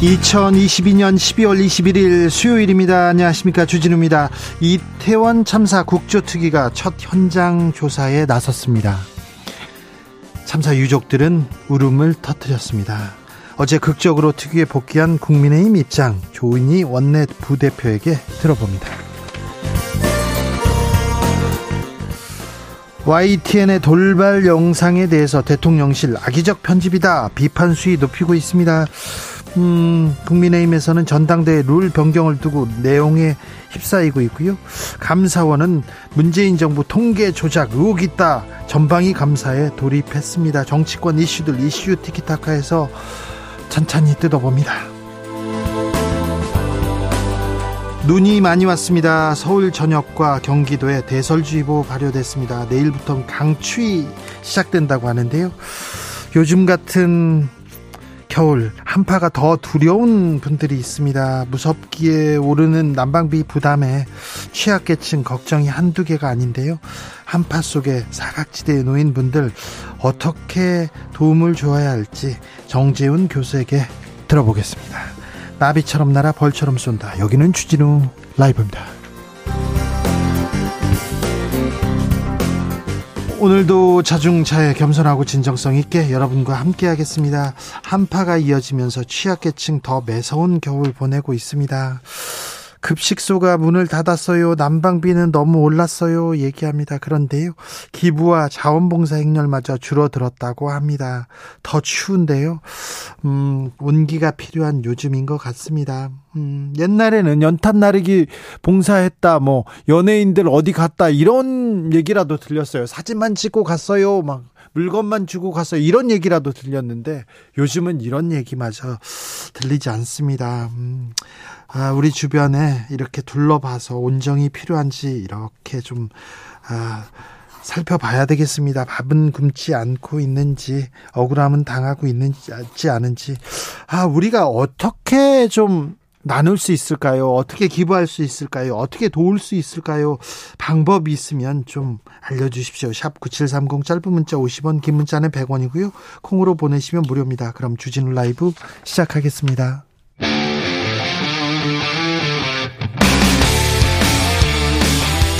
2022년 12월 21일 수요일입니다. 안녕하십니까. 주진우입니다. 이태원 참사 국조특위가 첫 현장 조사에 나섰습니다. 참사 유족들은 울음을 터뜨렸습니다. 어제 극적으로 특위에 복귀한 국민의힘 입장 조은희 원내 부대표에게 들어봅니다. YTN의 돌발 영상에 대해서 대통령실 악의적 편집이다 비판 수위 높이고 있습니다. 음, 국민의힘에서는 전당대회 룰 변경을 두고 내용에 휩싸이고 있고요. 감사원은 문재인 정부 통계 조작 의혹 있다. 전방위 감사에 돌입했습니다. 정치권 이슈들 이슈 티키타카에서 천천히 뜯어봅니다. 눈이 많이 왔습니다. 서울 전역과 경기도에 대설주의보 발효됐습니다. 내일부터 강추위 시작된다고 하는데요. 요즘 같은 겨울 한파가 더 두려운 분들이 있습니다. 무섭기에 오르는 난방비 부담에 취약계층 걱정이 한두 개가 아닌데요. 한파 속에 사각지대에 놓인 분들 어떻게 도움을 줘야 할지 정재훈 교수에게 들어보겠습니다. 나비처럼 날아 벌처럼 쏜다. 여기는 주진우 라이브입니다. 오늘도 자중차에 겸손하고 진정성 있게 여러분과 함께 하겠습니다. 한파가 이어지면서 취약계층 더 매서운 겨울 보내고 있습니다. 급식소가 문을 닫았어요. 난방비는 너무 올랐어요. 얘기합니다. 그런데요. 기부와 자원봉사 행렬마저 줄어들었다고 합니다. 더 추운데요. 음, 온기가 필요한 요즘인 것 같습니다. 음, 옛날에는 연탄 나르기 봉사했다, 뭐, 연예인들 어디 갔다, 이런 얘기라도 들렸어요. 사진만 찍고 갔어요. 막, 물건만 주고 갔어요. 이런 얘기라도 들렸는데, 요즘은 이런 얘기마저 들리지 않습니다. 음, 아, 우리 주변에 이렇게 둘러봐서 온정이 필요한지 이렇게 좀 아, 살펴봐야 되겠습니다. 밥은 굶지 않고 있는지 억울함은 당하고 있는지 않은지 아 우리가 어떻게 좀 나눌 수 있을까요? 어떻게 기부할 수 있을까요? 어떻게 도울 수 있을까요? 방법이 있으면 좀 알려주십시오. 샵 9730 짧은 문자 50원, 긴 문자는 100원이고요. 콩으로 보내시면 무료입니다. 그럼 주진우 라이브 시작하겠습니다.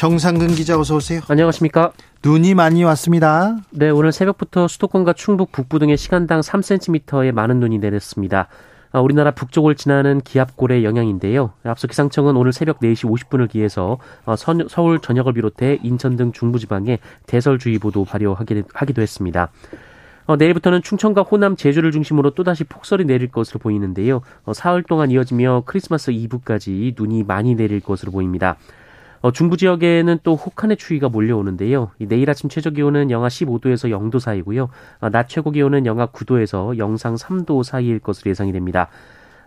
정상근 기자 어서 오세요. 안녕하십니까? 눈이 많이 왔습니다. 네, 오늘 새벽부터 수도권과 충북 북부 등의 시간당 3cm의 많은 눈이 내렸습니다. 아, 우리나라 북쪽을 지나는 기압골의 영향인데요. 앞서 기상청은 오늘 새벽 4시 50분을 기해서 어, 서울 전역을 비롯해 인천 등 중부지방에 대설주의보도 발효하기도 했습니다. 어, 내일부터는 충청과 호남, 제주를 중심으로 또다시 폭설이 내릴 것으로 보이는데요. 어, 사흘 동안 이어지며 크리스마스 이브까지 눈이 많이 내릴 것으로 보입니다. 어, 중부 지역에는 또 혹한의 추위가 몰려오는데요. 내일 아침 최저 기온은 영하 15도에서 0도 사이고요. 어, 낮 최고 기온은 영하 9도에서 영상 3도 사이일 것으로 예상이 됩니다.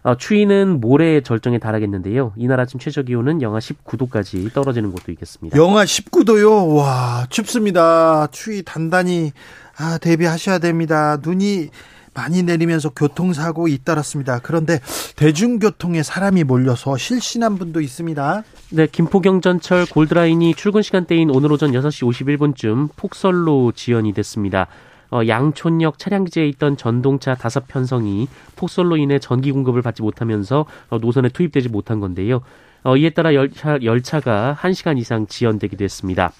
어, 추위는 모레 절정에 달하겠는데요. 이날 아침 최저 기온은 영하 19도까지 떨어지는 곳도 있겠습니다. 영하 19도요? 와, 춥습니다. 추위 단단히 아, 대비하셔야 됩니다. 눈이 많이 내리면서 교통사고 잇따랐습니다. 그런데 대중교통에 사람이 몰려서 실신한 분도 있습니다. 네, 김포경전철 골드라인이 출근 시간대인 오늘 오전 6시 51분쯤 폭설로 지연이 됐습니다. 어, 양촌역 차량기지에 있던 전동차 다섯 편성이 폭설로 인해 전기 공급을 받지 못하면서 어, 노선에 투입되지 못한 건데요. 어, 이에 따라 열차, 열차가 1시간 이상 지연되기도 했습니다.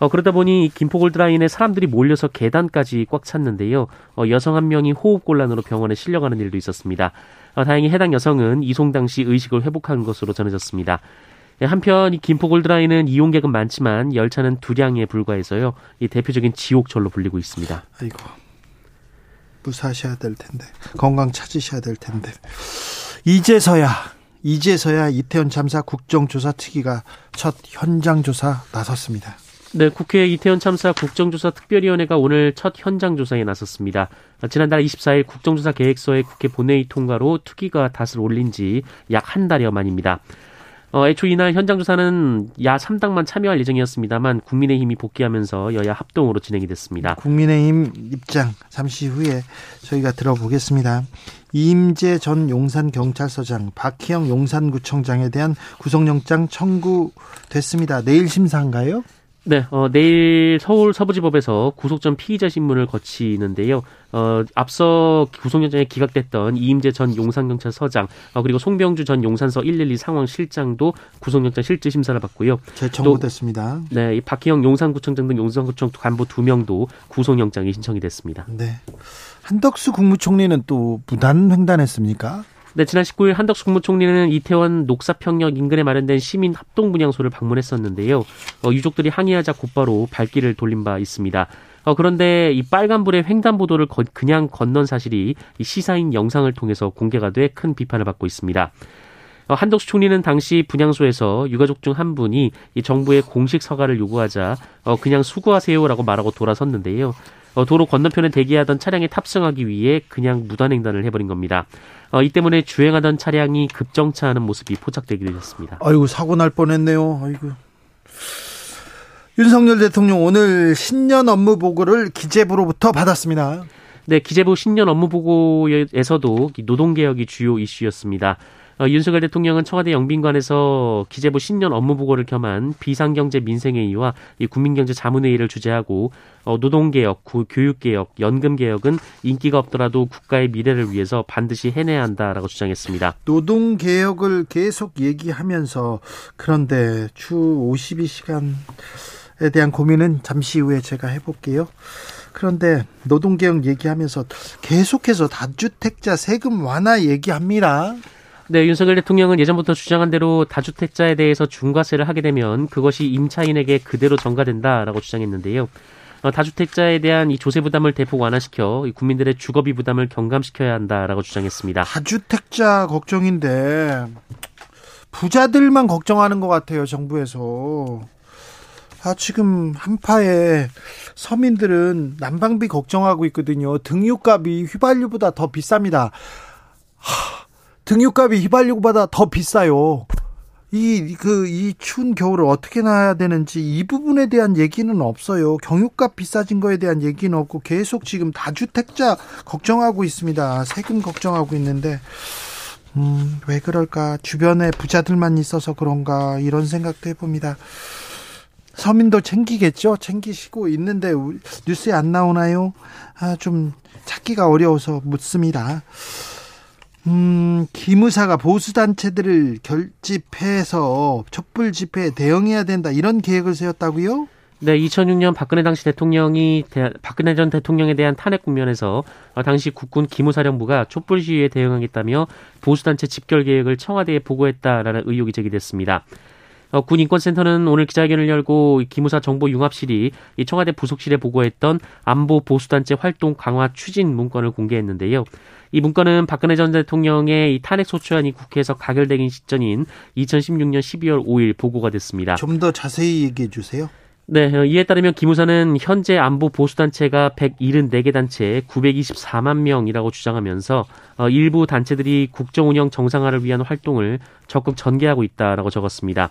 어, 그러다 보니 김포골드라인에 사람들이 몰려서 계단까지 꽉 찼는데요. 어, 여성 한 명이 호흡곤란으로 병원에 실려가는 일도 있었습니다. 어, 다행히 해당 여성은 이송 당시 의식을 회복한 것으로 전해졌습니다. 예, 한편 이 김포골드라인은 이용객은 많지만 열차는 두량에 불과해서요. 이 대표적인 지옥철로 불리고 있습니다. 아이고 무사하셔야 될 텐데 건강 찾으셔야 될 텐데 이제서야 이제서야 이태원 참사 국정조사 특위가 첫 현장 조사 나섰습니다. 네, 국회 이태원 참사 국정조사 특별위원회가 오늘 첫 현장 조사에 나섰습니다. 지난달 24일 국정조사 계획서의 국회 본회의 통과로 투기가 닷을 올린 지 약 한 달여 만입니다. 어, 애초 이날 현장 조사는 야 3당만 참여할 예정이었습니다만 국민의힘이 복귀하면서 여야 합동으로 진행이 됐습니다. 국민의힘 입장 잠시 후에 저희가 들어보겠습니다. 이임재 전 용산경찰서장, 박희영 용산구청장에 대한 구속영장 청구됐습니다. 내일 심사인가요? 네, 어, 내일 서울 서부지법에서 구속 전 피의자 신문을 거치는데요. 어, 앞서 구속영장에 기각됐던 이임재 전 용산경찰서장, 어, 그리고 송병주 전 용산서 112 상황실장도 구속영장 실질 심사를 받고요. 재청구됐습니다. 네, 이 박희영 용산구청장 등 용산구청 간부 두 명도 구속영장이 신청이 됐습니다. 네. 한덕수 국무총리는 또 무단 횡단했습니까? 네, 지난 19일 한덕수 국무총리는 이태원 녹사평역 인근에 마련된 시민 합동 분향소를 방문했었는데요. 어, 유족들이 항의하자 곧바로 발길을 돌린 바 있습니다. 어, 그런데 이 빨간불의 횡단 보도를 거, 그냥 건넌 사실이 이 시사인 영상을 통해서 공개가 돼 큰 비판을 받고 있습니다. 어, 한덕수 총리는 당시 분향소에서 유가족 중 한 분이 이 정부의 공식 서가를 요구하자 어, 그냥 수고하세요라고 말하고 돌아섰는데요. 어, 도로 건너편에 대기하던 차량에 탑승하기 위해 그냥 무단횡단을 해버린 겁니다. 어, 이 때문에 주행하던 차량이 급정차하는 모습이 포착되기도 했습니다. 아이고 사고 날 뻔했네요. 아이고. 윤석열 대통령 오늘 신년 업무 보고를 기재부로부터 받았습니다. 네, 기재부 신년 업무 보고에서도 노동 개혁이 주요 이슈였습니다. 어, 윤석열 대통령은 청와대 영빈관에서 기재부 신년 업무 보고를 겸한 비상경제 민생회의와 이 국민경제 자문회의를 주재하고 어, 노동개혁, 교육개혁, 연금개혁은 인기가 없더라도 국가의 미래를 위해서 반드시 해내야 한다라고 주장했습니다. 노동개혁을 계속 얘기하면서 그런데 주 52시간 에 대한 고민은 잠시 후에 제가 해볼게요. 그런데 노동개혁 얘기하면서 계속해서 다주택자 세금 완화 얘기합니다. 네, 윤석열 대통령은 예전부터 주장한 대로 다주택자에 대해서 중과세를 하게 되면 그것이 임차인에게 그대로 전가된다라고 주장했는데요. 어, 다주택자에 대한 이 조세 부담을 대폭 완화시켜 국민들의 주거비 부담을 경감시켜야 한다라고 주장했습니다. 다주택자 걱정인데 부자들만 걱정하는 것 같아요, 정부에서. 아, 지금 한파에 서민들은 난방비 걱정하고 있거든요. 등유값이 휘발유보다 더 비쌉니다. 하, 등유값이 휘발유보다 더 비싸요. 이, 그, 이 추운 겨울을 어떻게 나야 되는지 이 부분에 대한 얘기는 없어요. 경유값 비싸진 거에 대한 얘기는 없고 계속 지금 다주택자 걱정하고 있습니다. 세금 걱정하고 있는데, 음, 왜 그럴까? 주변에 부자들만 있어서 그런가? 이런 생각도 해봅니다. 서민도 챙기겠죠? 챙기시고 있는데 뉴스에 안 나오나요? 아, 좀 찾기가 어려워서 묻습니다. 음, 기무사가 보수단체들을 결집해서 촛불 집회에 대응해야 된다 이런 계획을 세웠다고요? 네, 2006년 박근혜 당시 대통령이 대, 박근혜 전 대통령에 대한 탄핵 국면에서 어, 당시 국군 기무사령부가 촛불 시위에 대응하겠다며 보수단체 집결 계획을 청와대에 보고했다라는 의혹이 제기됐습니다. 어, 군 인권센터는 오늘 기자회견을 열고 기무사 정보 융합실이 이 청와대 부속실에 보고했던 안보 보수단체 활동 강화 추진 문건을 공개했는데요. 이 문건은 박근혜 전 대통령의 이 탄핵 소추안이 국회에서 가결되긴 직전인 2016년 12월 5일 보고가 됐습니다. 좀 더 자세히 얘기해 주세요. 네, 어, 이에 따르면 기무사는 현재 안보 보수단체가 174개 단체 924만 명이라고 주장하면서 어, 일부 단체들이 국정 운영 정상화를 위한 활동을 적극 전개하고 있다라고 적었습니다.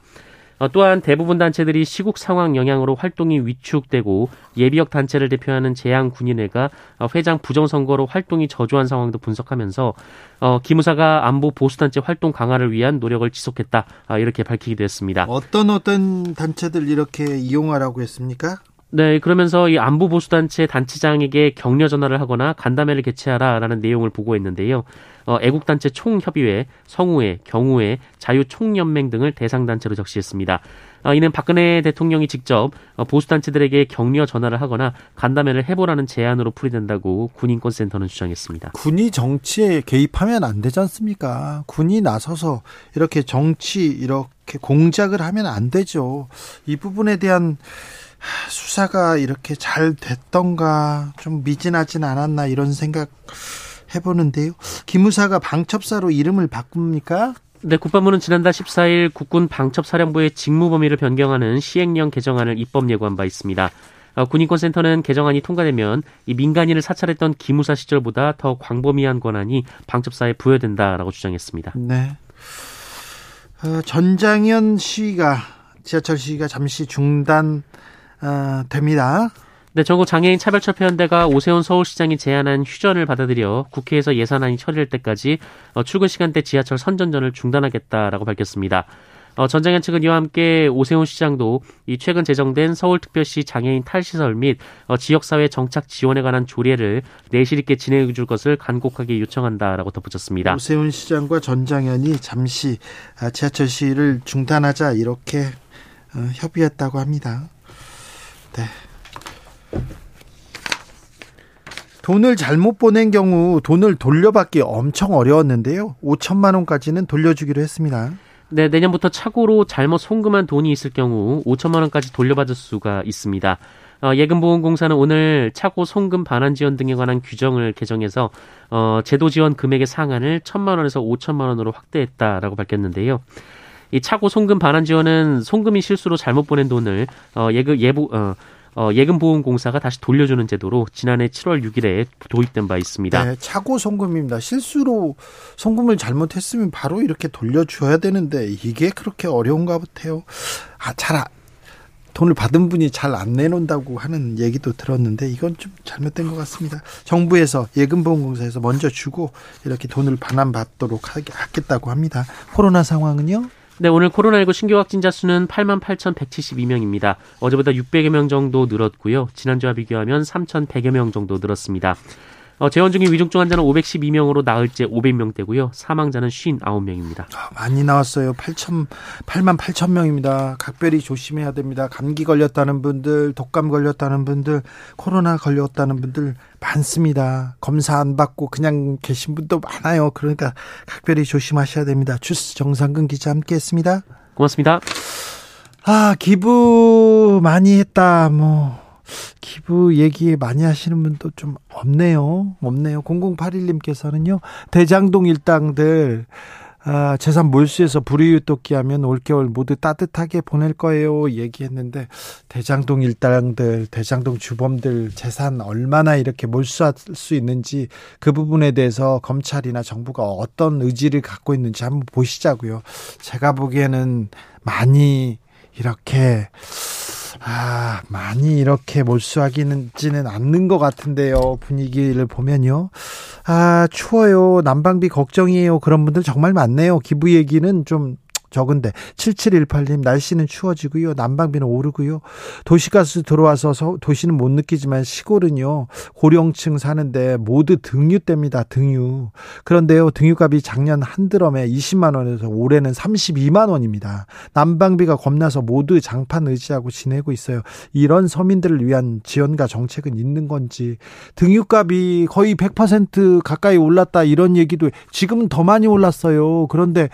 어, 또한 대부분 단체들이 시국 상황 영향으로 활동이 위축되고 예비역 단체를 대표하는 재향 군인회가 어, 회장 부정선거로 활동이 저조한 상황도 분석하면서 어, 기무사가 안보 보수단체 활동 강화를 위한 노력을 지속했다 아, 이렇게 밝히기도 했습니다. 어떤 어떤 단체들 이렇게 이용하라고 했습니까? 네, 그러면서 이 안보 보수 단체 단체장에게 격려 전화를 하거나 간담회를 개최하라라는 내용을 보고했는데요. 어, 애국 단체 총협의회, 성우회, 경우회, 자유 총연맹 등을 대상 단체로 적시했습니다. 어, 이는 박근혜 대통령이 직접 어, 보수 단체들에게 격려 전화를 하거나 간담회를 해보라는 제안으로 풀이된다고 군인권센터는 주장했습니다. 군이 정치에 개입하면 안 되지 않습니까? 군이 나서서 이렇게 정치 이렇게 공작을 하면 안 되죠. 이 부분에 대한 수사가 이렇게 잘 됐던가 좀 미진하진 않았나 이런 생각 해보는데요. 기무사가 방첩사로 이름을 바꿉니까? 네, 국방부는 지난달 14일 국군 방첩사령부의 직무 범위를 변경하는 시행령 개정안을 입법 예고한 바 있습니다. 어, 군인권센터는 개정안이 통과되면 이 민간인을 사찰했던 기무사 시절보다 더 광범위한 권한이 방첩사에 부여된다라고 주장했습니다. 네. 어, 전장현 시위가 지하철 시위가 잠시 중단 어, 됩니다. 네, 전국 장애인 차별철폐연대가 오세훈 서울시장이 제안한 휴전을 받아들여 국회에서 예산안이 처리될 때까지 어, 출근 시간대 지하철 선전전을 중단하겠다라고 밝혔습니다. 어, 전장현 측은 이와 함께 오세훈 시장도 이 최근 제정된 서울특별시 장애인 탈시설 및 어, 지역사회 정착 지원에 관한 조례를 내실 있게 진행해 줄 것을 간곡하게 요청한다라고 덧붙였습니다. 오세훈 시장과 전장현이 잠시 아, 지하철 시위를 중단하자 이렇게 어, 협의했다고 합니다. 네. 돈을 잘못 보낸 경우 돈을 돌려받기 엄청 어려웠는데요. 5천만 원까지는 돌려주기로 했습니다. 네, 내년부터 착오로 잘못 송금한 돈이 있을 경우 5천만 원까지 돌려받을 수가 있습니다. 어, 예금보험공사는 오늘 차고 송금 반환 지원 등에 관한 규정을 개정해서 어, 제도 지원 금액의 상한을 1천만 원에서 5천만 원으로 확대했다라고 밝혔는데요. 이 차고 송금 반환 지원은 송금이 실수로 잘못 보낸 돈을 어, 예금 예보 어, 어, 예금보험공사가 다시 돌려주는 제도로 지난해 7월 6일에 도입된 바 있습니다. 네, 차고 송금입니다. 실수로 송금을 잘못했으면 바로 이렇게 돌려줘야 되는데 이게 그렇게 어려운가 보태요. 아, 잘 아, 돈을 받은 분이 잘 안 내놓는다고 하는 얘기도 들었는데 이건 좀 잘못된 것 같습니다. 정부에서 예금보험공사에서 먼저 주고 이렇게 돈을 반환받도록 하겠다고 합니다. 코로나 상황은요? 네, 오늘 코로나19 신규 확진자 수는 8만 8,172명입니다. 어제보다 600여 명 정도 늘었고요. 지난주와 비교하면 3,100여 명 정도 늘었습니다. 어, 재원 중인 위중증 환자는 512명으로 나흘째 500명대고요. 사망자는 59명입니다. 아, 많이 나왔어요. 8천 8만 8천 명입니다. 각별히 조심해야 됩니다. 감기 걸렸다는 분들, 독감 걸렸다는 분들, 코로나 걸렸다는 분들 많습니다. 검사 안 받고 그냥 계신 분도 많아요. 그러니까 각별히 조심하셔야 됩니다. 주스 정상근 기자 함께했습니다. 고맙습니다. 아 기부 많이 했다. 뭐 기부 얘기 많이 하시는 분도 좀 없네요. 없네요. 0081님께서는요, 대장동 일당들, 아, 재산 몰수해서 불이웃돕기 하면 올겨울 모두 따뜻하게 보낼 거예요. 얘기했는데, 대장동 일당들, 대장동 주범들 재산 얼마나 이렇게 몰수할 수 있는지 그 부분에 대해서 검찰이나 정부가 어떤 의지를 갖고 있는지 한번 보시자고요. 제가 보기에는 많이 이렇게 아, 많이 이렇게 몰수하기는 않는 것 같은데요. 분위기를 보면요. 아, 추워요. 난방비 걱정이에요. 그런 분들 정말 많네요. 기부 얘기는 좀 적은데 7718님 날씨는 추워지고요. 난방비는 오르고요. 도시가스 들어와서 도시는 못 느끼지만 시골은요. 고령층 사는데 모두 등유됩니다. 등유. 그런데요. 등유값이 작년 한 드럼에 20만 원에서 올해는 32만 원입니다. 난방비가 겁나서 모두 장판 의지하고 지내고 있어요. 이런 서민들을 위한 지원과 정책은 있는 건지 등유값이 거의 100% 가까이 올랐다 이런 얘기도 지금은 더 많이 올랐어요. 그런데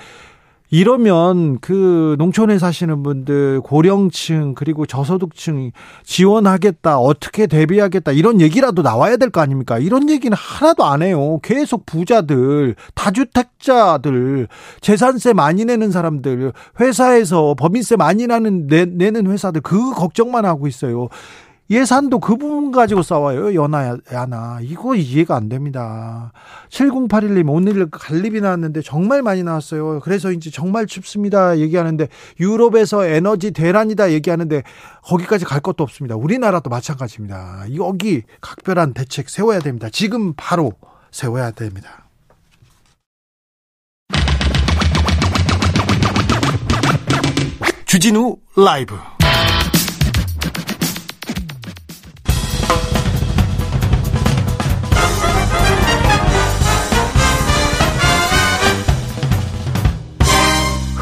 이러면 그 농촌에 사시는 분들 고령층 그리고 저소득층 지원하겠다 어떻게 대비하겠다 이런 얘기라도 나와야 될 거 아닙니까? 이런 얘기는 하나도 안 해요. 계속 부자들 다주택자들 재산세 많이 내는 사람들 회사에서 법인세 많이 나는 내, 내는 회사들 그 걱정만 하고 있어요 예산도 그 부분 가지고 싸워요. 연하, 야나. 이거 이해가 안 됩니다. 7081님, 오늘 갈립이 나왔는데 정말 많이 나왔어요. 그래서 이제 정말 춥습니다. 얘기하는데 유럽에서 에너지 대란이다 얘기하는데 거기까지 갈 것도 없습니다. 우리나라도 마찬가지입니다. 여기 각별한 대책 세워야 됩니다. 지금 바로 세워야 됩니다. 주진우 라이브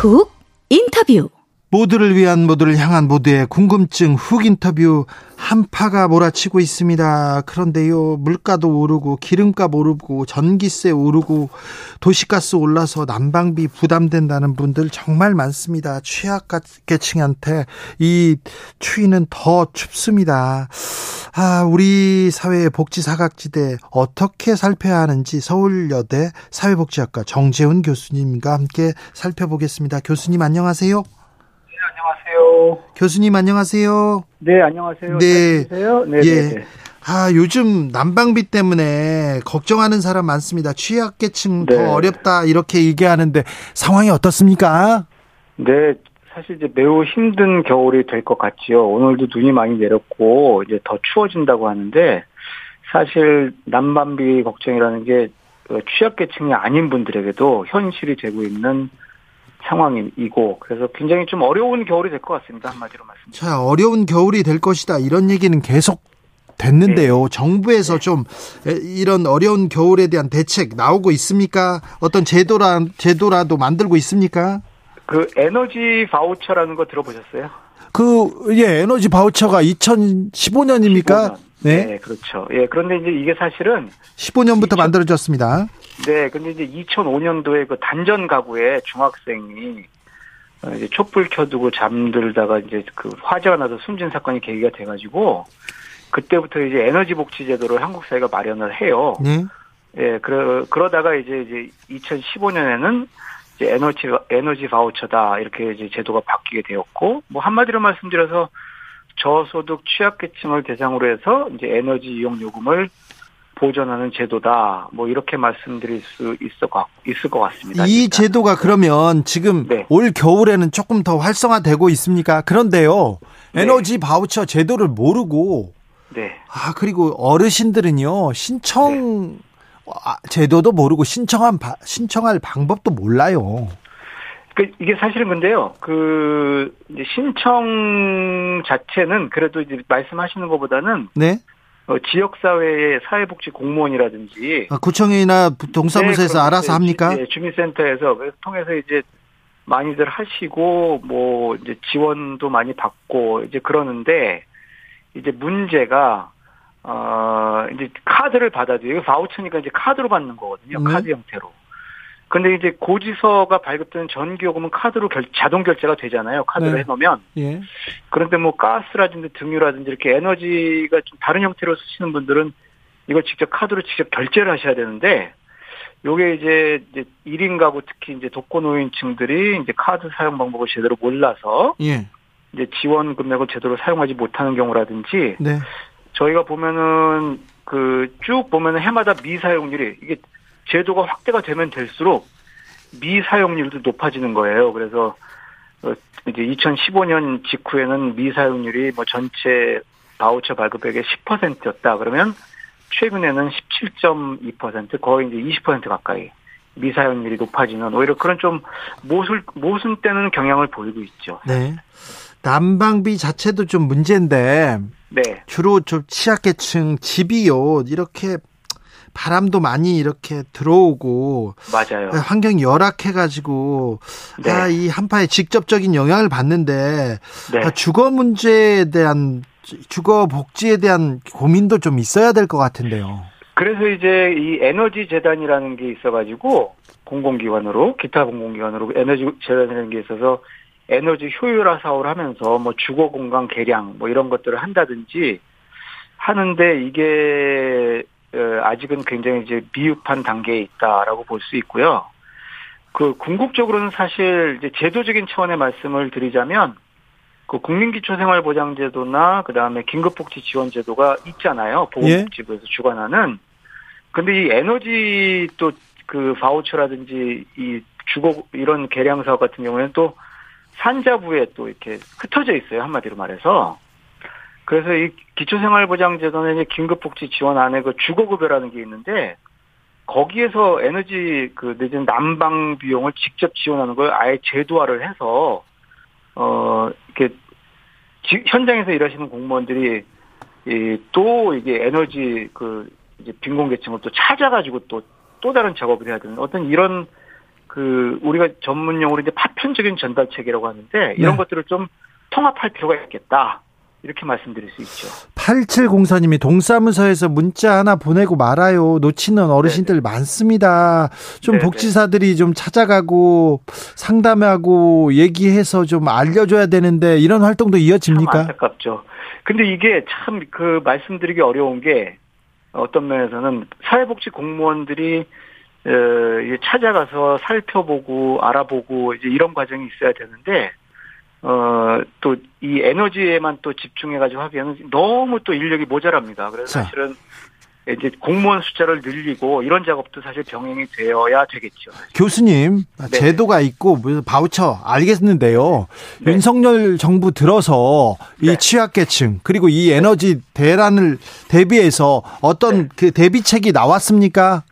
훅 인터뷰 모두를 위한 모두를 향한 모두의 궁금증 훅 인터뷰 한파가 몰아치고 있습니다. 그런데요, 물가도 오르고 기름값 오르고 전기세 오르고 도시가스 올라서 난방비 부담된다는 분들 정말 많습니다. 취약계층한테 이 추위는 더 춥습니다. 아, 우리 사회의 복지 사각지대 어떻게 살펴야 하는지 서울여대 사회복지학과 정재훈 교수님과 함께 살펴보겠습니다. 교수님 안녕하세요. 안녕하세요. 교수님 안녕하세요. 네, 안녕하세요. 네. 네, 네, 예. 네. 아, 요즘 난방비 때문에 걱정하는 사람 많습니다. 취약계층 네. 더 어렵다 이렇게 얘기하는데 상황이 어떻습니까? 네, 사실 이제 매우 힘든 겨울이 될 것 같지요. 오늘도 눈이 많이 내렸고 이제 더 추워진다고 하는데 사실 난방비 걱정이라는 게 어, 취약계층이 아닌 분들에게도 현실이 되고 있는 상황이고 그래서 굉장히 좀 어려운 겨울이 될 것 같습니다. 한마디로 말씀. 자, 어려운 겨울이 될 것이다. 이런 얘기는 계속 됐는데요. 정부에서 좀 에, 이런 어려운 겨울에 대한 대책 나오고 있습니까? 어떤 제도라 제도라도 만들고 있습니까? 그 에너지 바우처라는 거 들어보셨어요? 그 예, 에너지 바우처가 2015년입니까? 15년. 네. 네, 그렇죠. 예, 그런데 이제 이게 사실은 15년부터 만들어졌습니다. 네, 근데 이제 2005년도에 그 단전 가구에 중학생이 어, 이제 촛불 켜두고 잠들다가 이제 그 화재가 나서 숨진 사건이 계기가 돼가지고 그때부터 이제 에너지 복지 제도를 한국 사회가 마련을 해요. 네. 예, 그러 그러다가 이제 이제 2015년에는 이제 에너지 에너지 바우처다 이렇게 이제 제도가 바뀌게 되었고 뭐 한마디로 말씀드려서 저소득 취약계층을 대상으로 해서 이제 에너지 이용 요금을 보전하는 제도다. 뭐 이렇게 말씀드릴 수 있을 것, 있을 것 같습니다. 이 일단. 제도가 그러면 지금 네. 올 겨울에는 조금 더 활성화되고 있습니까? 그런데요. 네. 에너지 바우처 제도를 모르고 네. 아 그리고 어르신들은요 신청 아, 제도도 모르고 신청한 바- 신청할 방법도 몰라요. 그 이게 사실은 근데요. 그 이제 신청 자체는 그래도 이제 말씀하시는 것보다는 네. 어, 지역 사회의 사회복지 공무원이라든지 아, 구청이나 동사무소에서 네, 그런 알아서 이제 합니까? 주- 예, 주민센터에서 통해서 이제 많이들 하시고 뭐 이제 지원도 많이 받고 이제 그러는데 이제 문제가 어 이제 카드를 받아도 이거 바우처니까 이제 카드로 받는 거거든요. 네. 카드 형태로. 근데 이제 고지서가 발급되는 전기요금은 카드로 결- 자동 결제가 되잖아요. 카드로 네. 해놓으면. 예. 그런데 뭐 가스라든지 등유라든지 이렇게 에너지가 좀 다른 형태로 쓰시는 분들은 이걸 직접 카드로 직접 결제를 하셔야 되는데 요게 이제 이제 1인 가구 특히 이제 독거노인층들이 이제 카드 사용 방법을 제대로 몰라서 예. 이제 지원 금액을 제대로 사용하지 못하는 경우라든지 네. 저희가 보면은 그 쭉 보면은 해마다 미사용률이 이게 제도가 확대가 되면 될수록 미사용률도 높아지는 거예요. 그래서 어, 이제 2015년 직후에는 미사용률이 뭐 전체 바우처 발급액의 10%였다. 그러면 최근에는 17.2% 거의 이제 20% 가까이 미사용률이 높아지는 오히려 그런 좀 모순 모순되는 경향을 보이고 있죠. 네. 난방비 자체도 좀 문제인데 네, 주로 좀 취약계층 집이요 이렇게 바람도 많이 이렇게 들어오고 맞아요. 환경이 열악해가지고 네. 아, 이 한파에 직접적인 영향을 받는데 네. 아, 주거 문제에 대한 주거 복지에 대한 고민도 좀 있어야 될 것 같은데요. 그래서 이제 이 에너지 재단이라는 게 있어가지고 공공기관으로 기타 공공기관으로 에너지 재단이라는 게 있어서 에너지 효율화 사업을 하면서 뭐 주거 공간 개량 뭐 이런 것들을 한다든지 하는데 이게 어, 아직은 굉장히 이제 미흡한 단계에 있다라고 볼 수 있고요. 그 궁극적으로는 사실 이제 제도적인 차원의 말씀을 드리자면 그 국민기초생활보장제도나 그 다음에 긴급복지지원제도가 있잖아요. 보건복지부에서 주관하는. 근데 이 에너지 또 그 바우처라든지 이 주거 이런 개량 사업 같은 경우에는 또 산자부에 또 이렇게 흩어져 있어요. 한마디로 말해서. 그래서 이 기초생활보장제도는 이제 긴급복지 지원 안에 그 주거급여라는 게 있는데 거기에서 에너지 그 늦은 난방 비용을 직접 지원하는 걸 아예 제도화를 해서 어 이렇게 지- 현장에서 일하시는 공무원들이 이 또 이게 에너지 그 이제 빈곤계층을 또 찾아가지고 또또 다른 작업을 해야 되는 어떤 이런 그 우리가 전문 용어로 이제 파편적인 전달책이라고 하는데 이런 네. 것들을 좀 통합할 필요가 있겠다. 이렇게 말씀드릴 수 있죠. 8704님이 동사무소에서 문자 하나 보내고 말아요. 놓치는 어르신들 많습니다. 좀 네네. 복지사들이 좀 찾아가고 상담하고 얘기해서 좀 알려줘야 되는데 이런 활동도 참 이어집니까? 안타깝죠. 근데 이게 참 그 말씀드리기 어려운 게 어떤 면에서는 사회복지 공무원들이 어, 찾아가서 살펴보고 알아보고 이제 이런 과정이 있어야 되는데 어, 또 이 에너지에만 또 집중해가지고 하기에는 너무 또 인력이 모자랍니다. 그래서 자. 사실은 이제 공무원 숫자를 늘리고 이런 작업도 사실 병행이 되어야 되겠죠. 교수님 네. 제도가 있고 무슨 바우처 알겠는데요. 네. 윤석열 정부 들어서 이 네. 취약계층 그리고 이 에너지 대란을 대비해서 어떤 네. 그 대비책이 나왔습니까?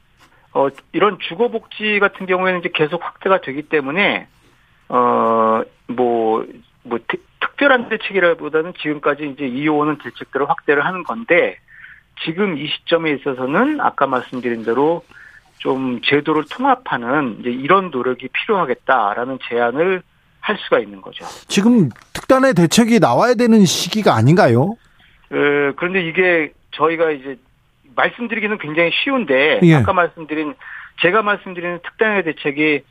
어, 이런 주거복지 같은 경우에는 이제 계속 확대가 되기 때문에, 어, 뭐, 뭐, 특- 특별한 대책이라기보다는 지금까지 이제 이어오는 대책들을 확대를 하는 건데, 지금 이 시점에 있어서는 아까 말씀드린 대로 좀 제도를 통합하는 이제 이런 노력이 필요하겠다라는 제안을 할 수가 있는 거죠. 지금 특단의 대책이 나와야 되는 시기가 아닌가요? 어, 그런데 이게 저희가 이제 말씀드리기는 굉장히 쉬운데 예. 아까 말씀드린 제가 말씀드리는 특단의 대책이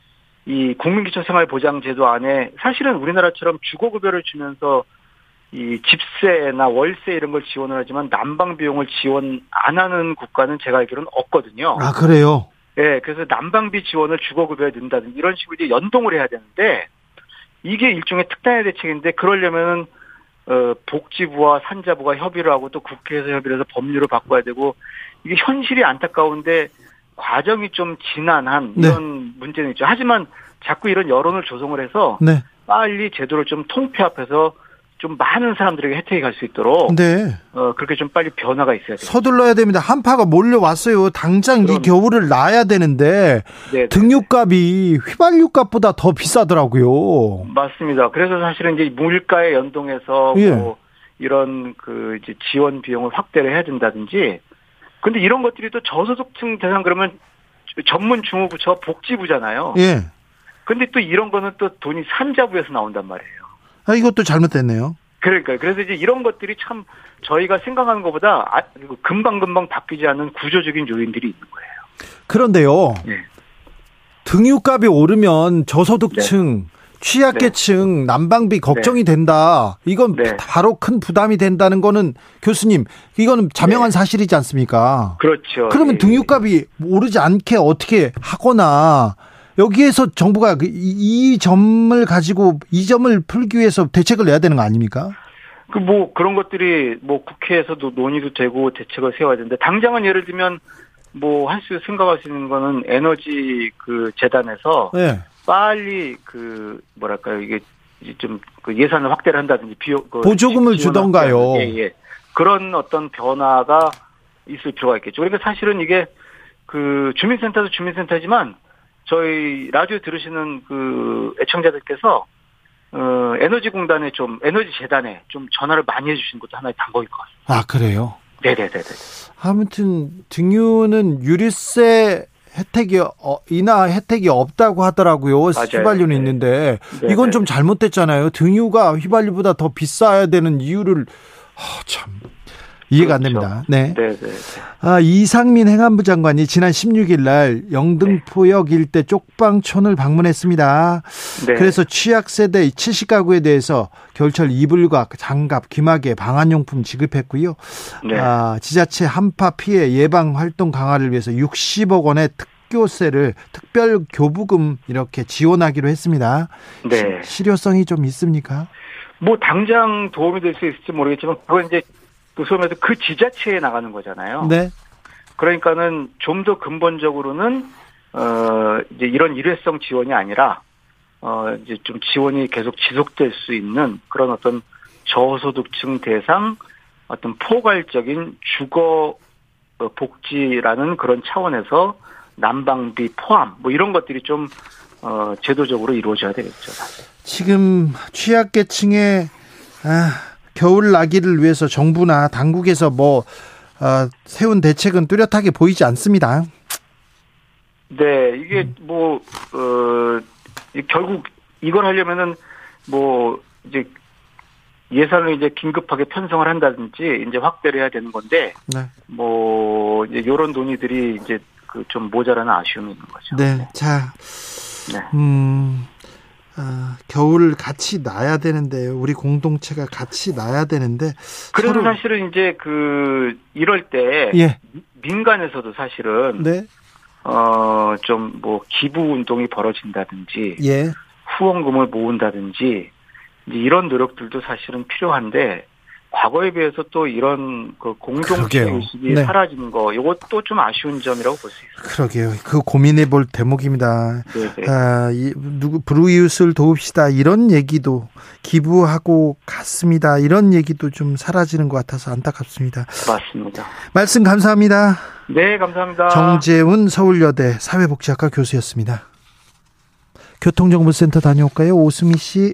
이 국민기초생활보장제도 안에 사실은 우리나라처럼 주거급여를 주면서 이 집세나 월세 이런 걸 지원을 하지만 난방 비용을 지원 안 하는 국가는 제가 알기로는 없거든요. 아 그래요. 예, 그래서 난방비 지원을 주거급여에 넣는다든지 이런 식으로 이제 연동을 해야 되는데 이게 일종의 특단의 대책인데 그러려면은 어, 복지부와 산자부가 협의를 하고 또 국회에서 협의를 해서 법률을 바꿔야 되고 이게 현실이 안타까운데 과정이 좀 지난한 네. 이런 문제는 있죠. 하지만 자꾸 이런 여론을 조성을 해서 네. 빨리 제도를 좀 통폐합해서 좀 많은 사람들에게 혜택이 갈 수 있도록 네. 어, 그렇게 좀 빨리 변화가 있어야 돼요. 서둘러야 됩니다. 한파가 몰려왔어요. 당장 이 그럼. 겨울을 나야 되는데 네, 등유값이 휘발유값보다 더 비싸더라고요. 맞습니다. 그래서 사실은 이제 물가에 연동해서 예. 뭐 이런 그 이제 지원 비용을 확대를 해야 된다든지. 근데 이런 것들이 또 저소득층 대상 그러면 전문 중후부처 복지부잖아요. 예. 근데 또 이런 거는 또 돈이 산자부에서 나온단 말이에요. 아, 이것도 잘못됐네요. 그러니까 그래서 이제 이런 것들이 참 저희가 생각하는 것보다 아, 금방 금방 바뀌지 않는 구조적인 요인들이 있는 거예요. 그런데요. 예. 등유값이 오르면 저소득층, 취약계층 난방비 걱정이 된다. 이건 네. 바로 큰 부담이 된다는 거는 교수님, 이거는 자명한 사실이지 않습니까? 그렇죠. 그러면 예. 등유값이 오르지 않게 어떻게 하거나 여기에서 정부가 그 이, 이 점을 가지고 이 점을 풀기 위해서 대책을 내야 되는 거 아닙니까? 그 뭐 그런 것들이 뭐 국회에서도 논의도 되고 대책을 세워야 되는데 당장은 예를 들면 뭐할수 생각할 수 있는 거는 에너지 그 재단에서 네. 빨리 그 뭐랄까요 이게 좀그 예산을 확대를 한다든지 비용 그 보조금을 주던가요. 예, 예. 그런 어떤 변화가 있을 필요가 있겠죠. 그러니까 사실은 이게 그 주민센터도 주민센터지만 저희 라디오 들으시는 그 애청자들께서 어, 에너지공단에 좀 에너지 재단에 좀 전화를 많이 해주시는 것도 하나의 방법일 것 같습니다. 아, 그래요? 네네네네. 아무튼 등유는 유류세 혜택이 어, 이나 혜택이 없다고 하더라고요. 맞아요. 휘발유는 네. 있는데 네, 이건 네. 좀 잘못됐잖아요. 등유가 휘발유보다 더 비싸야 되는 이유를 아, 참 이해가 안 그렇죠. 됩니다. 네. 네 네. 아, 이상민 행안부 장관이 지난 16일 날 영등포역 일대 쪽방촌을 방문했습니다. 네. 그래서 취약 세대 70가구에 대해서 겨울철 이불과 장갑, 귀마개, 방한용품 지급했고요. 네. 아, 지자체 한파 피해 예방 활동 강화를 위해서 60억 원의 특 교세를 특별 교부금 이렇게 지원하기로 했습니다. 네. 시- 실효성이 좀 있습니까? 뭐 당장 도움이 될 수 있을지 모르겠지만 그건 이제 그 말해서 그 지자체에 나가는 거잖아요. 네. 그러니까는 좀 더 근본적으로는 어 이제 이런 일회성 지원이 아니라 어 이제 좀 지원이 계속 지속될 수 있는 그런 어떤 저소득층 대상 어떤 포괄적인 주거 어, 복지라는 그런 차원에서 난방비 포함 뭐 이런 것들이 좀 어, 제도적으로 이루어져야 되겠죠. 지금 취약계층의 아, 겨울 나기를 위해서 정부나 당국에서 뭐 어, 세운 대책은 뚜렷하게 보이지 않습니다. 네, 이게 뭐, 어, 결국 이걸 하려면은 뭐, 이제 예산을 이제 긴급하게 편성을 한다든지 이제 확대를 해야 되는 건데, 네. 뭐, 이제 요런 논의들이 이제 그 좀 모자라는 아쉬움이 있는 거죠. 네. 자, 네. 음, 아, 겨울을 같이 나야 되는데요. 우리 공동체가 같이 나야 되는데. 그래서 서로- 사실은 이제 그, 이럴 때, 예. 민간에서도 사실은, 네. 어, 좀 뭐 기부 운동이 벌어진다든지, 예. 후원금을 모은다든지 이제 이런 노력들도 사실은 필요한데 과거에 비해서 또 이런 그 공동체. 의식이 네. 사라진 거 이것도 좀 아쉬운 점이라고 볼 수 있어요. 그러게요. 그 고민해 볼 대목입니다. 네, 네. 아, 이, 누구 불우이웃을 도웁시다 이런 얘기도 기부하고 갔습니다. 이런 얘기도 좀 사라지는 것 같아서 안타깝습니다. 맞습니다. 말씀 감사합니다. 네, 감사합니다. 정재훈 서울여대 사회복지학과 교수였습니다. 교통정보센터 다녀올까요? 오수미 씨.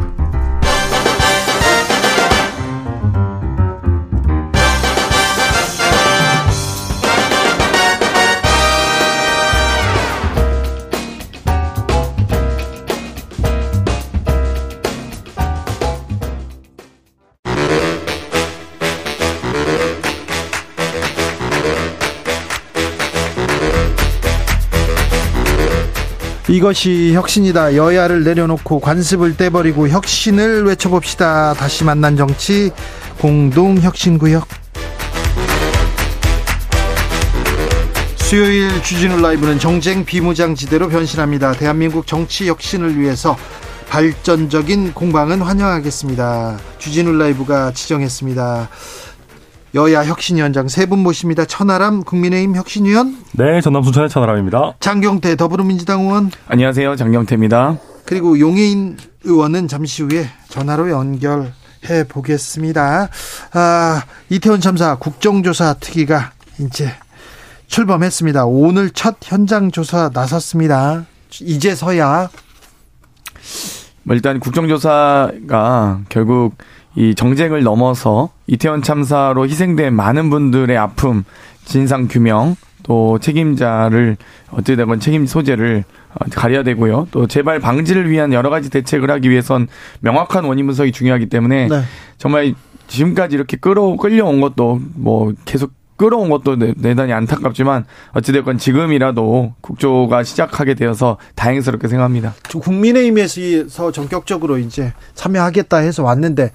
이것이 혁신이다. 여야를 내려놓고 관습을 떼버리고 혁신을 외쳐봅시다. 다시 만난 정치 공동혁신구역. 수요일 주진우 라이브는 정쟁 비무장지대로 변신합니다. 대한민국 정치 혁신을 위해서 발전적인 공방은 환영하겠습니다. 주진우 라이브가 지정했습니다. 여야 혁신위원장 세 분 모십니다. 천하람 국민의힘 혁신위원, 네, 전남 순천의 천하람입니다. 장경태 더불어민주당 의원, 안녕하세요. 장경태입니다. 그리고 용해인 의원은 잠시 후에 전화로 연결해 보겠습니다. 아, 이태원 참사 국정조사 특위가 이제 출범했습니다. 오늘 첫 현장 조사 나섰습니다. 이제서야 뭐 일단 국정조사가 결국 이 정쟁을 넘어서 이태원 참사로 희생된 많은 분들의 아픔, 진상 규명, 또 책임자를 어찌되건 책임 소재를 어, 가려야 되고요. 또 재발 방지를 위한 여러 가지 대책을 하기 위해선 명확한 원인 분석이 중요하기 때문에 네. 정말 지금까지 이렇게 끌어 끌려온 것도 뭐 계속 끌어온 것도 대- 대단히 안타깝지만 어찌됐건 지금이라도 국조가 시작하게 되어서 다행스럽게 생각합니다. 국민의힘에서 전격적으로 이제 참여하겠다 해서 왔는데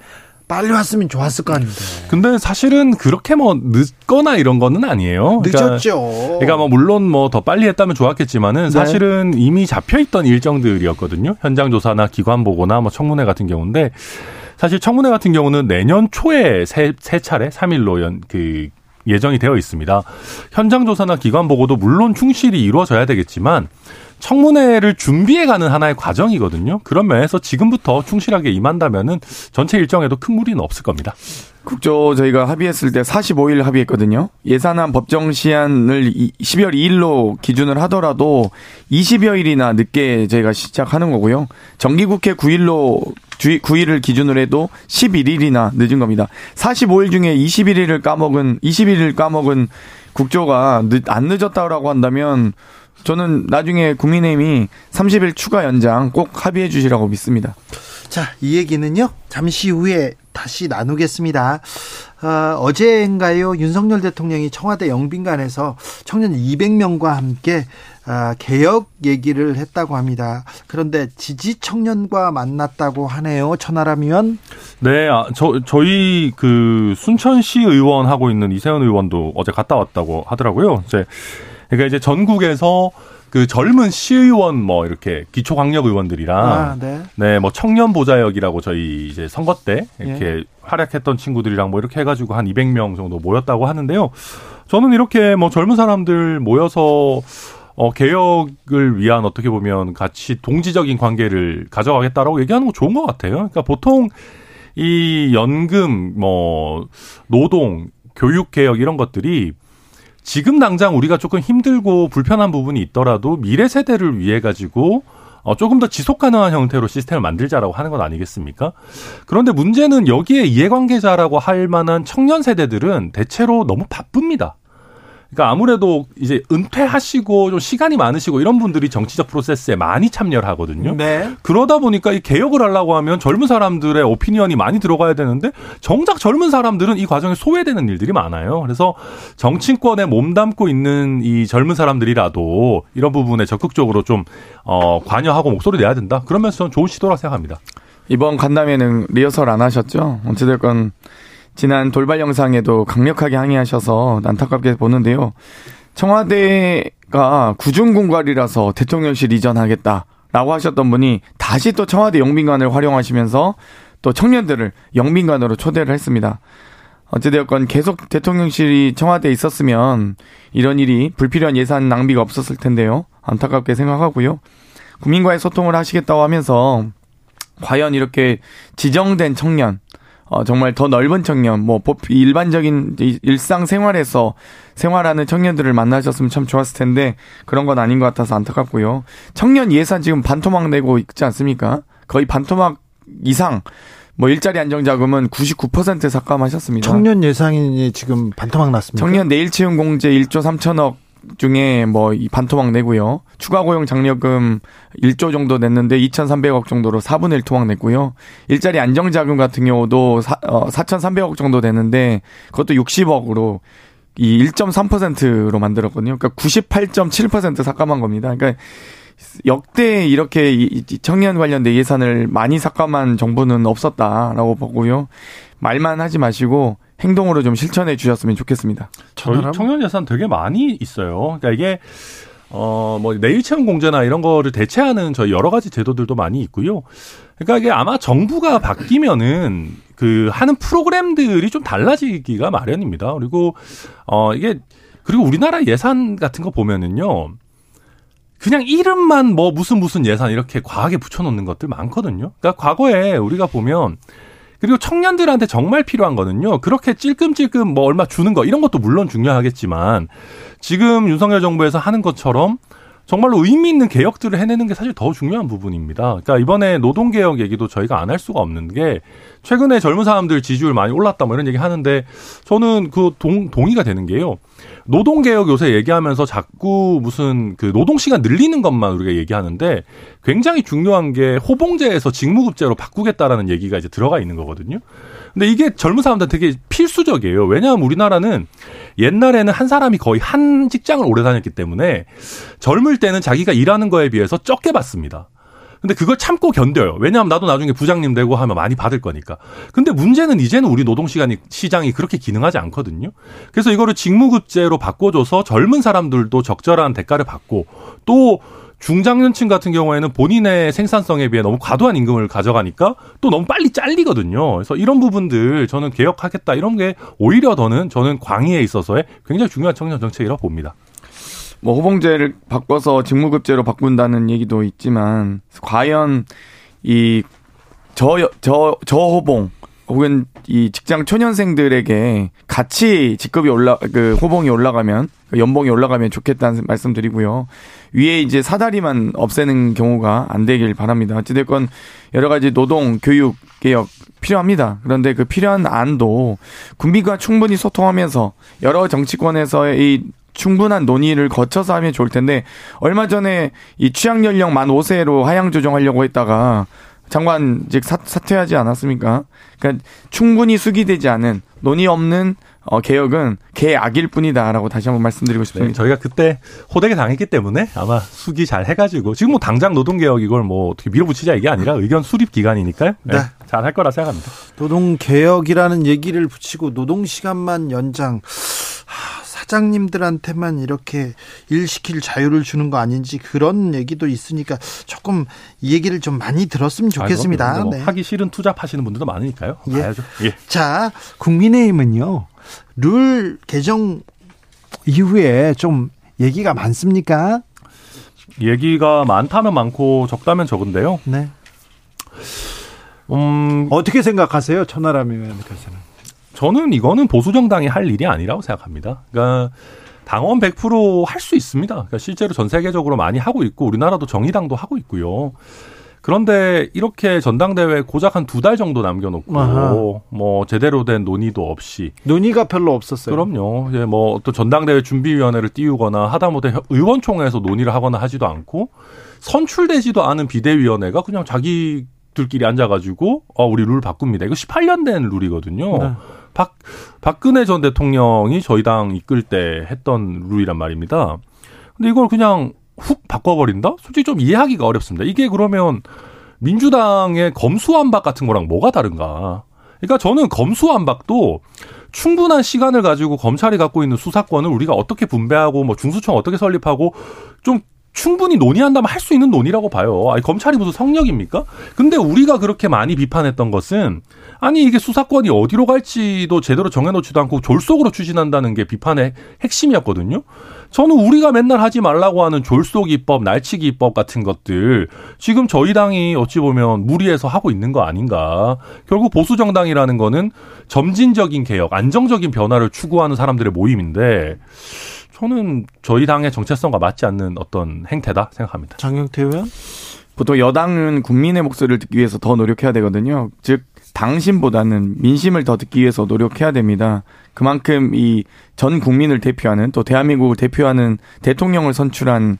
빨리 왔으면 좋았을 거 아닌데 근데 사실은 그렇게 뭐 늦거나 이런 거는 아니에요. 그러니까 늦었죠. 그러니까 뭐 물론 뭐 더 빨리 했다면 좋았겠지만은 네. 사실은 이미 잡혀 있던 일정들이었거든요. 현장 조사나 기관 보고나 뭐 청문회 같은 경우인데 사실 청문회 같은 경우는 내년 초에 세, 세 차례 3일로 연, 그 예정이 되어 있습니다. 현장 조사나 기관 보고도 물론 충실히 이루어져야 되겠지만 청문회를 준비해가는 하나의 과정이거든요. 그런 면에서 지금부터 충실하게 임한다면은 전체 일정에도 큰 무리는 없을 겁니다. 국조 저희가 합의했을 때 45일 합의했거든요. 예산안 법정 시한을 이- 12월 2일로 기준을 하더라도 20여일이나 늦게 저희가 시작하는 거고요. 정기국회 9일로 9일을 기준으로 해도 11일이나 늦은 겁니다. 45일 중에 21일을 까먹은 21일 까먹은 국조가 늦, 안 늦었다라고 한다면 저는 나중에 국민의힘이 30일 추가 연장 꼭 합의해 주시라고 믿습니다. 자, 이 얘기는요, 잠시 후에 다시 나누겠습니다. 어, 어제인가요, 윤석열 대통령이 청와대 영빈관에서 청년 200명과 함께 아, 개혁 얘기를 했다고 합니다. 그런데 지지 청년과 만났다고 하네요, 천하람 의원. 네, 아, 저, 저희 그 순천시 의원 하고 있는 이세현 의원도 어제 갔다 왔다고 하더라고요. 이제, 그러니까 이제 전국에서 그 젊은 시의원 뭐 이렇게 기초광역 의원들이랑 아, 네. 네, 뭐 청년 보좌역이라고 저희 이제 선거 때 이렇게 예. 활약했던 친구들이랑 뭐 이렇게 해 가지고 한 200명 정도 모였다고 하는데요. 저는 이렇게 뭐 젊은 사람들 모여서 어, 개혁을 위한 어떻게 보면 같이 동지적인 관계를 가져가겠다라고 얘기하는 거 좋은 것 같아요. 그러니까 보통 이 연금, 뭐, 노동, 교육 개혁 이런 것들이 지금 당장 우리가 조금 힘들고 불편한 부분이 있더라도 미래 세대를 위해 가지고 어, 조금 더 지속 가능한 형태로 시스템을 만들자라고 하는 건 아니겠습니까? 그런데 문제는 여기에 이해관계자라고 할 만한 청년 세대들은 대체로 너무 바쁩니다. 그러니까 아무래도 이제 은퇴하시고 좀 시간이 많으시고 이런 분들이 정치적 프로세스에 많이 참여를 하거든요. 네. 그러다 보니까 이 개혁을 하려고 하면 젊은 사람들의 오피니언이 많이 들어가야 되는데 정작 젊은 사람들은 이 과정에 소외되는 일들이 많아요. 그래서 정치권에 몸담고 있는 이 젊은 사람들이라도 이런 부분에 적극적으로 좀 어, 관여하고 목소리 내야 된다. 그러면서 저는 좋은 시도라 생각합니다. 이번 간담회는 리허설 안 하셨죠? 어찌됐건 지난 돌발 영상에도 강력하게 항의하셔서 안타깝게 보는데요. 청와대가 구중 공갈이라서 대통령실 이전하겠다라고 하셨던 분이 다시 또 청와대 영빈관을 활용하시면서 또 청년들을 영빈관으로 초대를 했습니다. 어찌되었건 계속 대통령실이 청와대에 있었으면 이런 일이 불필요한 예산 낭비가 없었을 텐데요. 안타깝게 생각하고요. 국민과의 소통을 하시겠다고 하면서 과연 이렇게 지정된 청년, 어, 정말 더 넓은 청년, 뭐, 일반적인 일상 생활에서 생활하는 청년들을 만나셨으면 참 좋았을 텐데, 그런 건 아닌 것 같아서 안타깝고요. 청년 예산 지금 반토막 내고 있지 않습니까? 거의 반토막 이상, 뭐, 일자리 안정자금은 99% 삭감하셨습니다. 청년 예산이 지금 반토막 났습니다. 청년 내일 채용 공제 1조 3천억 중에 뭐 이 반토막 내고요. 추가 고용 장려금 1조 정도 냈는데 2,300억 정도로 4분의 1 토막 냈고요. 일자리 안정 자금 같은 경우도 4, 어, 4,300억 정도 되는데 그것도 60억으로 이 1.3%로 만들었거든요. 그러니까 98.7% 삭감한 겁니다. 그러니까 역대 이렇게 청년 관련된 예산을 많이 삭감한 정부는 없었다라고 보고요. 말만 하지 마시고 행동으로 좀 실천해 주셨으면 좋겠습니다. 저희 청년 예산 되게 많이 있어요. 그러니까 이게 어, 뭐, 내일 채용 공제나 이런 거를 대체하는 저희 여러 가지 제도들도 많이 있고요. 그러니까 이게 아마 정부가 바뀌면은 그 하는 프로그램들이 좀 달라지기가 마련입니다. 그리고, 어, 이게, 그리고 우리나라 예산 같은 거 보면은요. 그냥 이름만 뭐 무슨 무슨 예산 이렇게 과하게 붙여놓는 것들 많거든요. 그러니까 과거에 우리가 보면 그리고 청년들한테 정말 필요한 거는요. 그렇게 찔끔찔끔 뭐 얼마 주는 거 이런 것도 물론 중요하겠지만 지금 윤석열 정부에서 하는 것처럼 정말로 의미 있는 개혁들을 해내는 게 사실 더 중요한 부분입니다. 그러니까 이번에 노동 개혁 얘기도 저희가 안 할 수가 없는 게 최근에 젊은 사람들 지지율 많이 올랐다 뭐 이런 얘기 하는데 저는 그 동, 동의가 되는 게요. 노동 개혁 요새 얘기하면서 자꾸 무슨 그 노동 시간 늘리는 것만 우리가 얘기하는데 굉장히 중요한 게 호봉제에서 직무급제로 바꾸겠다라는 얘기가 이제 들어가 있는 거거든요. 근데 이게 젊은 사람들 되게 필수적이에요. 왜냐하면 우리나라는 옛날에는 한 사람이 거의 한 직장을 오래 다녔기 때문에 젊을 때는 자기가 일하는 거에 비해서 적게 받습니다. 근데 그걸 참고 견뎌요. 왜냐하면 나도 나중에 부장님 되고 하면 많이 받을 거니까. 근데 문제는 이제는 우리 노동시간이 시장이 그렇게 기능하지 않거든요. 그래서 이거를 직무급제로 바꿔줘서 젊은 사람들도 적절한 대가를 받고 또 중장년층 같은 경우에는 본인의 생산성에 비해 너무 과도한 임금을 가져가니까 또 너무 빨리 잘리거든요. 그래서 이런 부분들 저는 개혁하겠다 이런 게 오히려 더는 저는 광의에 있어서의 굉장히 중요한 청년 정책이라고 봅니다. 뭐 호봉제를 바꿔서 직무급제로 바꾼다는 얘기도 있지만 과연 이 저저 저호봉 혹은 이 직장 초년생들에게 같이 직급이 올라 그 호봉이 올라가면 그 연봉이 올라가면 좋겠다는 말씀드리고요. 위에 이제 사다리만 없애는 경우가 안 되길 바랍니다. 어찌됐건 여러 가지 노동, 교육 개혁 필요합니다. 그런데 그 필요한 안도 국민과 충분히 소통하면서 여러 정치권에서의 이 충분한 논의를 거쳐서 하면 좋을 텐데 얼마 전에 이 취약 연령 만 5세로 하향 조정하려고 했다가 장관직 사, 사퇴하지 않았습니까? 그러니까 충분히 수기되지 않은 논의 없는 어, 개혁은 개악일 뿐이다라고 다시 한번 말씀드리고 싶습니다. 네, 저희가 그때 호되게 당했기 때문에 아마 수기 잘 해가지고 지금 뭐 당장 노동개혁 이걸 뭐 어떻게 밀어붙이자 이게 아니라 의견 수립 기간이니까요. 네. 네 잘할 거라 생각합니다. 노동개혁이라는 얘기를 붙이고 노동시간만 연장 사장님들한테만 이렇게 일 시킬 자유를 주는 거 아닌지 그런 얘기도 있으니까 조금 이 얘기를 좀 많이 들었으면 좋겠습니다. 아, 뭐 네. 하기 싫은 투잡하시는 분들도 많으니까요. 예. 봐야죠. 예. 자, 국민의힘은요. 룰 개정 이후에 좀 얘기가 많습니까? 얘기가 많다면 많고 적다면 적은데요. 네. 음, 어떻게 생각하세요, 천하람 의원님께서는? 저는 이거는 보수 정당이 할 일이 아니라고 생각합니다. 그러니까 당원 100%할 수 있습니다. 그러니까 실제로 전 세계적으로 많이 하고 있고 우리나라도 정의당도 하고 있고요. 그런데 이렇게 전당대회 고작 한 두 달 정도 남겨놓고 아하. 뭐 제대로 된 논의도 없이 논의가 별로 없었어요. 그럼요. 이제 뭐 어떤 전당대회 준비위원회를 띄우거나 하다못해 의원총회에서 논의를 하거나 하지도 않고 선출되지도 않은 비대위원회가 그냥 자기들끼리 앉아가지고 어 우리 룰 바꿉니다. 이거 18년 된 룰이거든요. 네. 박 박근혜 전 대통령이 저희 당 이끌 때 했던 룰이란 말입니다. 근데 이걸 그냥 훅 바꿔버린다? 솔직히 좀 이해하기가 어렵습니다. 이게 그러면 민주당의 검수완박 같은 거랑 뭐가 다른가? 그러니까 저는 검수완박도 충분한 시간을 가지고 검찰이 갖고 있는 수사권을 우리가 어떻게 분배하고 뭐 중수청 어떻게 설립하고 좀 충분히 논의한다면 할 수 있는 논의라고 봐요. 아니, 검찰이 무슨 성역입니까? 근데 우리가 그렇게 많이 비판했던 것은 아니 이게 수사권이 어디로 갈지도 제대로 정해놓지도 않고 졸속으로 추진한다는 게 비판의 핵심이었거든요. 저는 우리가 맨날 하지 말라고 하는 졸속이법, 날치기법 같은 것들 지금 저희 당이 어찌 보면 무리해서 하고 있는 거 아닌가. 결국 보수 정당이라는 거는 점진적인 개혁, 안정적인 변화를 추구하는 사람들의 모임인데 저는 저희 당의 정체성과 맞지 않는 어떤 행태다 생각합니다. 장경태 의원? 보통 여당은 국민의 목소리를 듣기 위해서 더 노력해야 되거든요. 즉 당신보다는 민심을 더 듣기 위해서 노력해야 됩니다. 그만큼 이 전 국민을 대표하는 또 대한민국을 대표하는 대통령을 선출한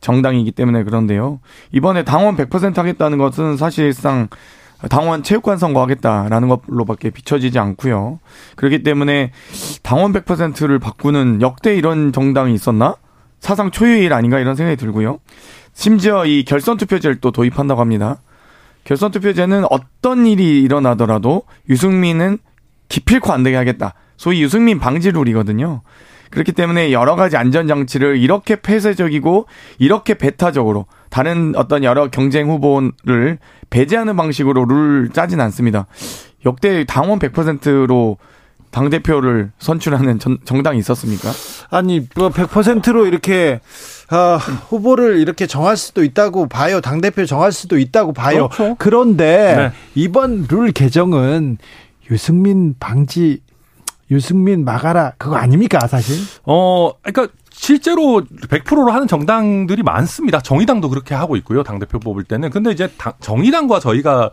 정당이기 때문에 그런데요. 이번에 당원 100% 하겠다는 것은 사실상 당원 체육관 선거하겠다라는 것로밖에 비춰지지 않고요. 그렇기 때문에 당원 100%를 바꾸는 역대 이런 정당이 있었나? 사상 초유의 일 아닌가 이런 생각이 들고요. 심지어 이 결선 투표제를 또 도입한다고 합니다. 결선 투표제는 어떤 일이 일어나더라도 유승민은 기필코 안 되게 하겠다. 소위 유승민 방지 룰이거든요. 그렇기 때문에 여러 가지 안전 장치를 이렇게 폐쇄적이고 이렇게 배타적으로 다른 어떤 여러 경쟁 후보를 배제하는 방식으로 룰 짜진 않습니다. 역대 당원 100%로 당 대표를 선출하는 전- 정당이 있었습니까? 아니 뭐 100%로 이렇게 아, 후보를 이렇게 정할 수도 있다고 봐요. 당 대표 정할 수도 있다고 봐요. 그렇죠. 그런데 네. 이번 룰 개정은 유승민 방지 유승민 막아라 그거 아닙니까 사실? 어, 그러니까 실제로 100%로 하는 정당들이 많습니다. 정의당도 그렇게 하고 있고요. 당 대표 뽑을 때는. 근데 이제 당- 정의당과 저희가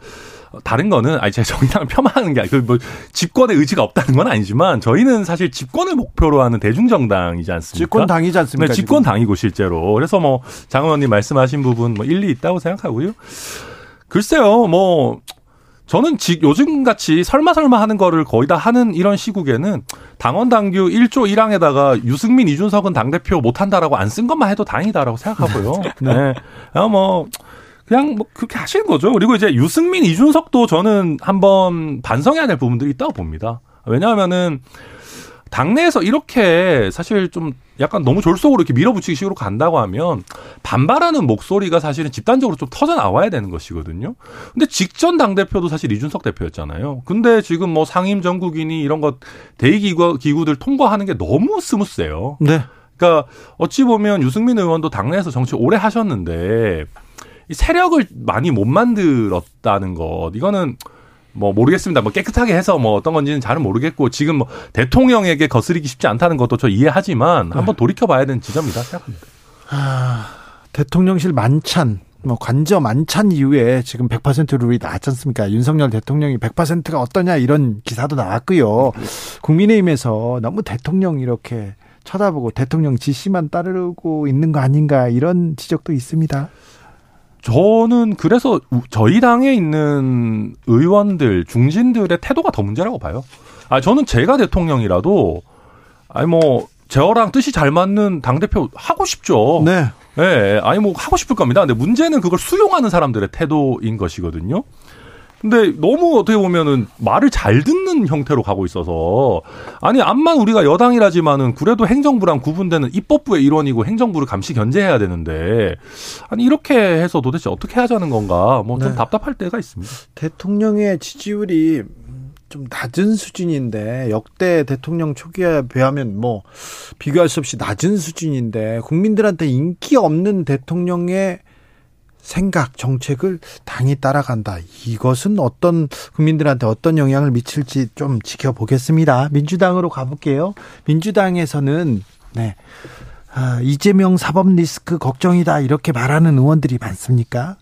다른 거는 아니 제가 정의당을 폄하하는 게 아니고 뭐 집권의 의지가 없다는 건 아니지만 저희는 사실 집권을 목표로 하는 대중정당이지 않습니까? 집권 당이지 않습니까? 네, 집권 당이고 실제로. 그래서 뭐 장원 의원님 말씀하신 부분 뭐 일리 있다고 생각하고요. 글쎄요, 뭐 저는 지, 요즘 같이 설마 설마 하는 거를 거의 다 하는 이런 시국에는 당원 당규 1조 1항에다가 유승민 이준석은 당 대표 못 한다라고 안 쓴 것만 해도 다행이다라고 생각하고요. 네. 아, 뭐 그냥 뭐 그렇게 하시는 거죠. 그리고 이제 유승민 이준석도 저는 한번 반성해야 될 부분들이 있다고 봅니다. 왜냐하면은 당내에서 이렇게 사실 좀 약간 너무 졸속으로 이렇게 밀어붙이기 식으로 간다고 하면 반발하는 목소리가 사실은 집단적으로 좀 터져 나와야 되는 것이거든요. 근데 직전 당대표도 사실 이준석 대표였잖아요. 근데 지금 뭐 상임 전국이니 이런 것 대의기구, 기구들 통과하는 게 너무 스무스해요. 네. 그러니까 어찌 보면 유승민 의원도 당내에서 정치 오래 하셨는데 이 세력을 많이 못 만들었다는 것 이거는 뭐 모르겠습니다. 뭐 깨끗하게 해서 뭐 어떤 건지는 잘은 모르겠고 지금 뭐 대통령에게 거스르기 쉽지 않다는 것도 저 이해하지만 한번 돌이켜 봐야 되는 지점이다 생각합니다. 아, 대통령실 만찬, 뭐 관저 만찬 이후에 지금 100% 룰이 나왔지 않습니까? 윤석열 대통령이 100%가 어떠냐 이런 기사도 나왔고요. 국민의힘에서 너무 대통령 이렇게 쳐다보고 대통령 지시만 따르고 있는 거 아닌가 이런 지적도 있습니다. 저는 그래서 우- 저희 당에 있는 의원들 중진들의 태도가 더 문제라고 봐요. 아 저는 제가 대통령이라도 아니 뭐 저랑 뜻이 잘 맞는 당 대표 하고 싶죠. 네. 예, 아니 뭐 하고 싶을 겁니다. 근데 문제는 그걸 수용하는 사람들의 태도인 것이거든요. 근데 너무 어떻게 보면은 말을 잘 듣는 형태로 가고 있어서 아니 암만 우리가 여당이라지만은 그래도 행정부랑 구분되는 입법부의 일원이고 행정부를 감시 견제해야 되는데 아니 이렇게 해서 도대체 어떻게 하자는 건가 뭐좀 네. 답답할 때가 있습니다. 대통령의 지지율이 좀 낮은 수준인데 역대 대통령 초기에 비하면 뭐 비교할 수 없이 낮은 수준인데 국민들한테 인기 없는 대통령의 생각 정책을 당이 따라간다. 이것은 어떤 국민들한테 어떤 영향을 미칠지 좀 지켜보겠습니다. 민주당으로 가볼게요. 민주당에서는 네. 아, 이재명 사법 리스크 걱정이다 이렇게 말하는 의원들이 많습니까?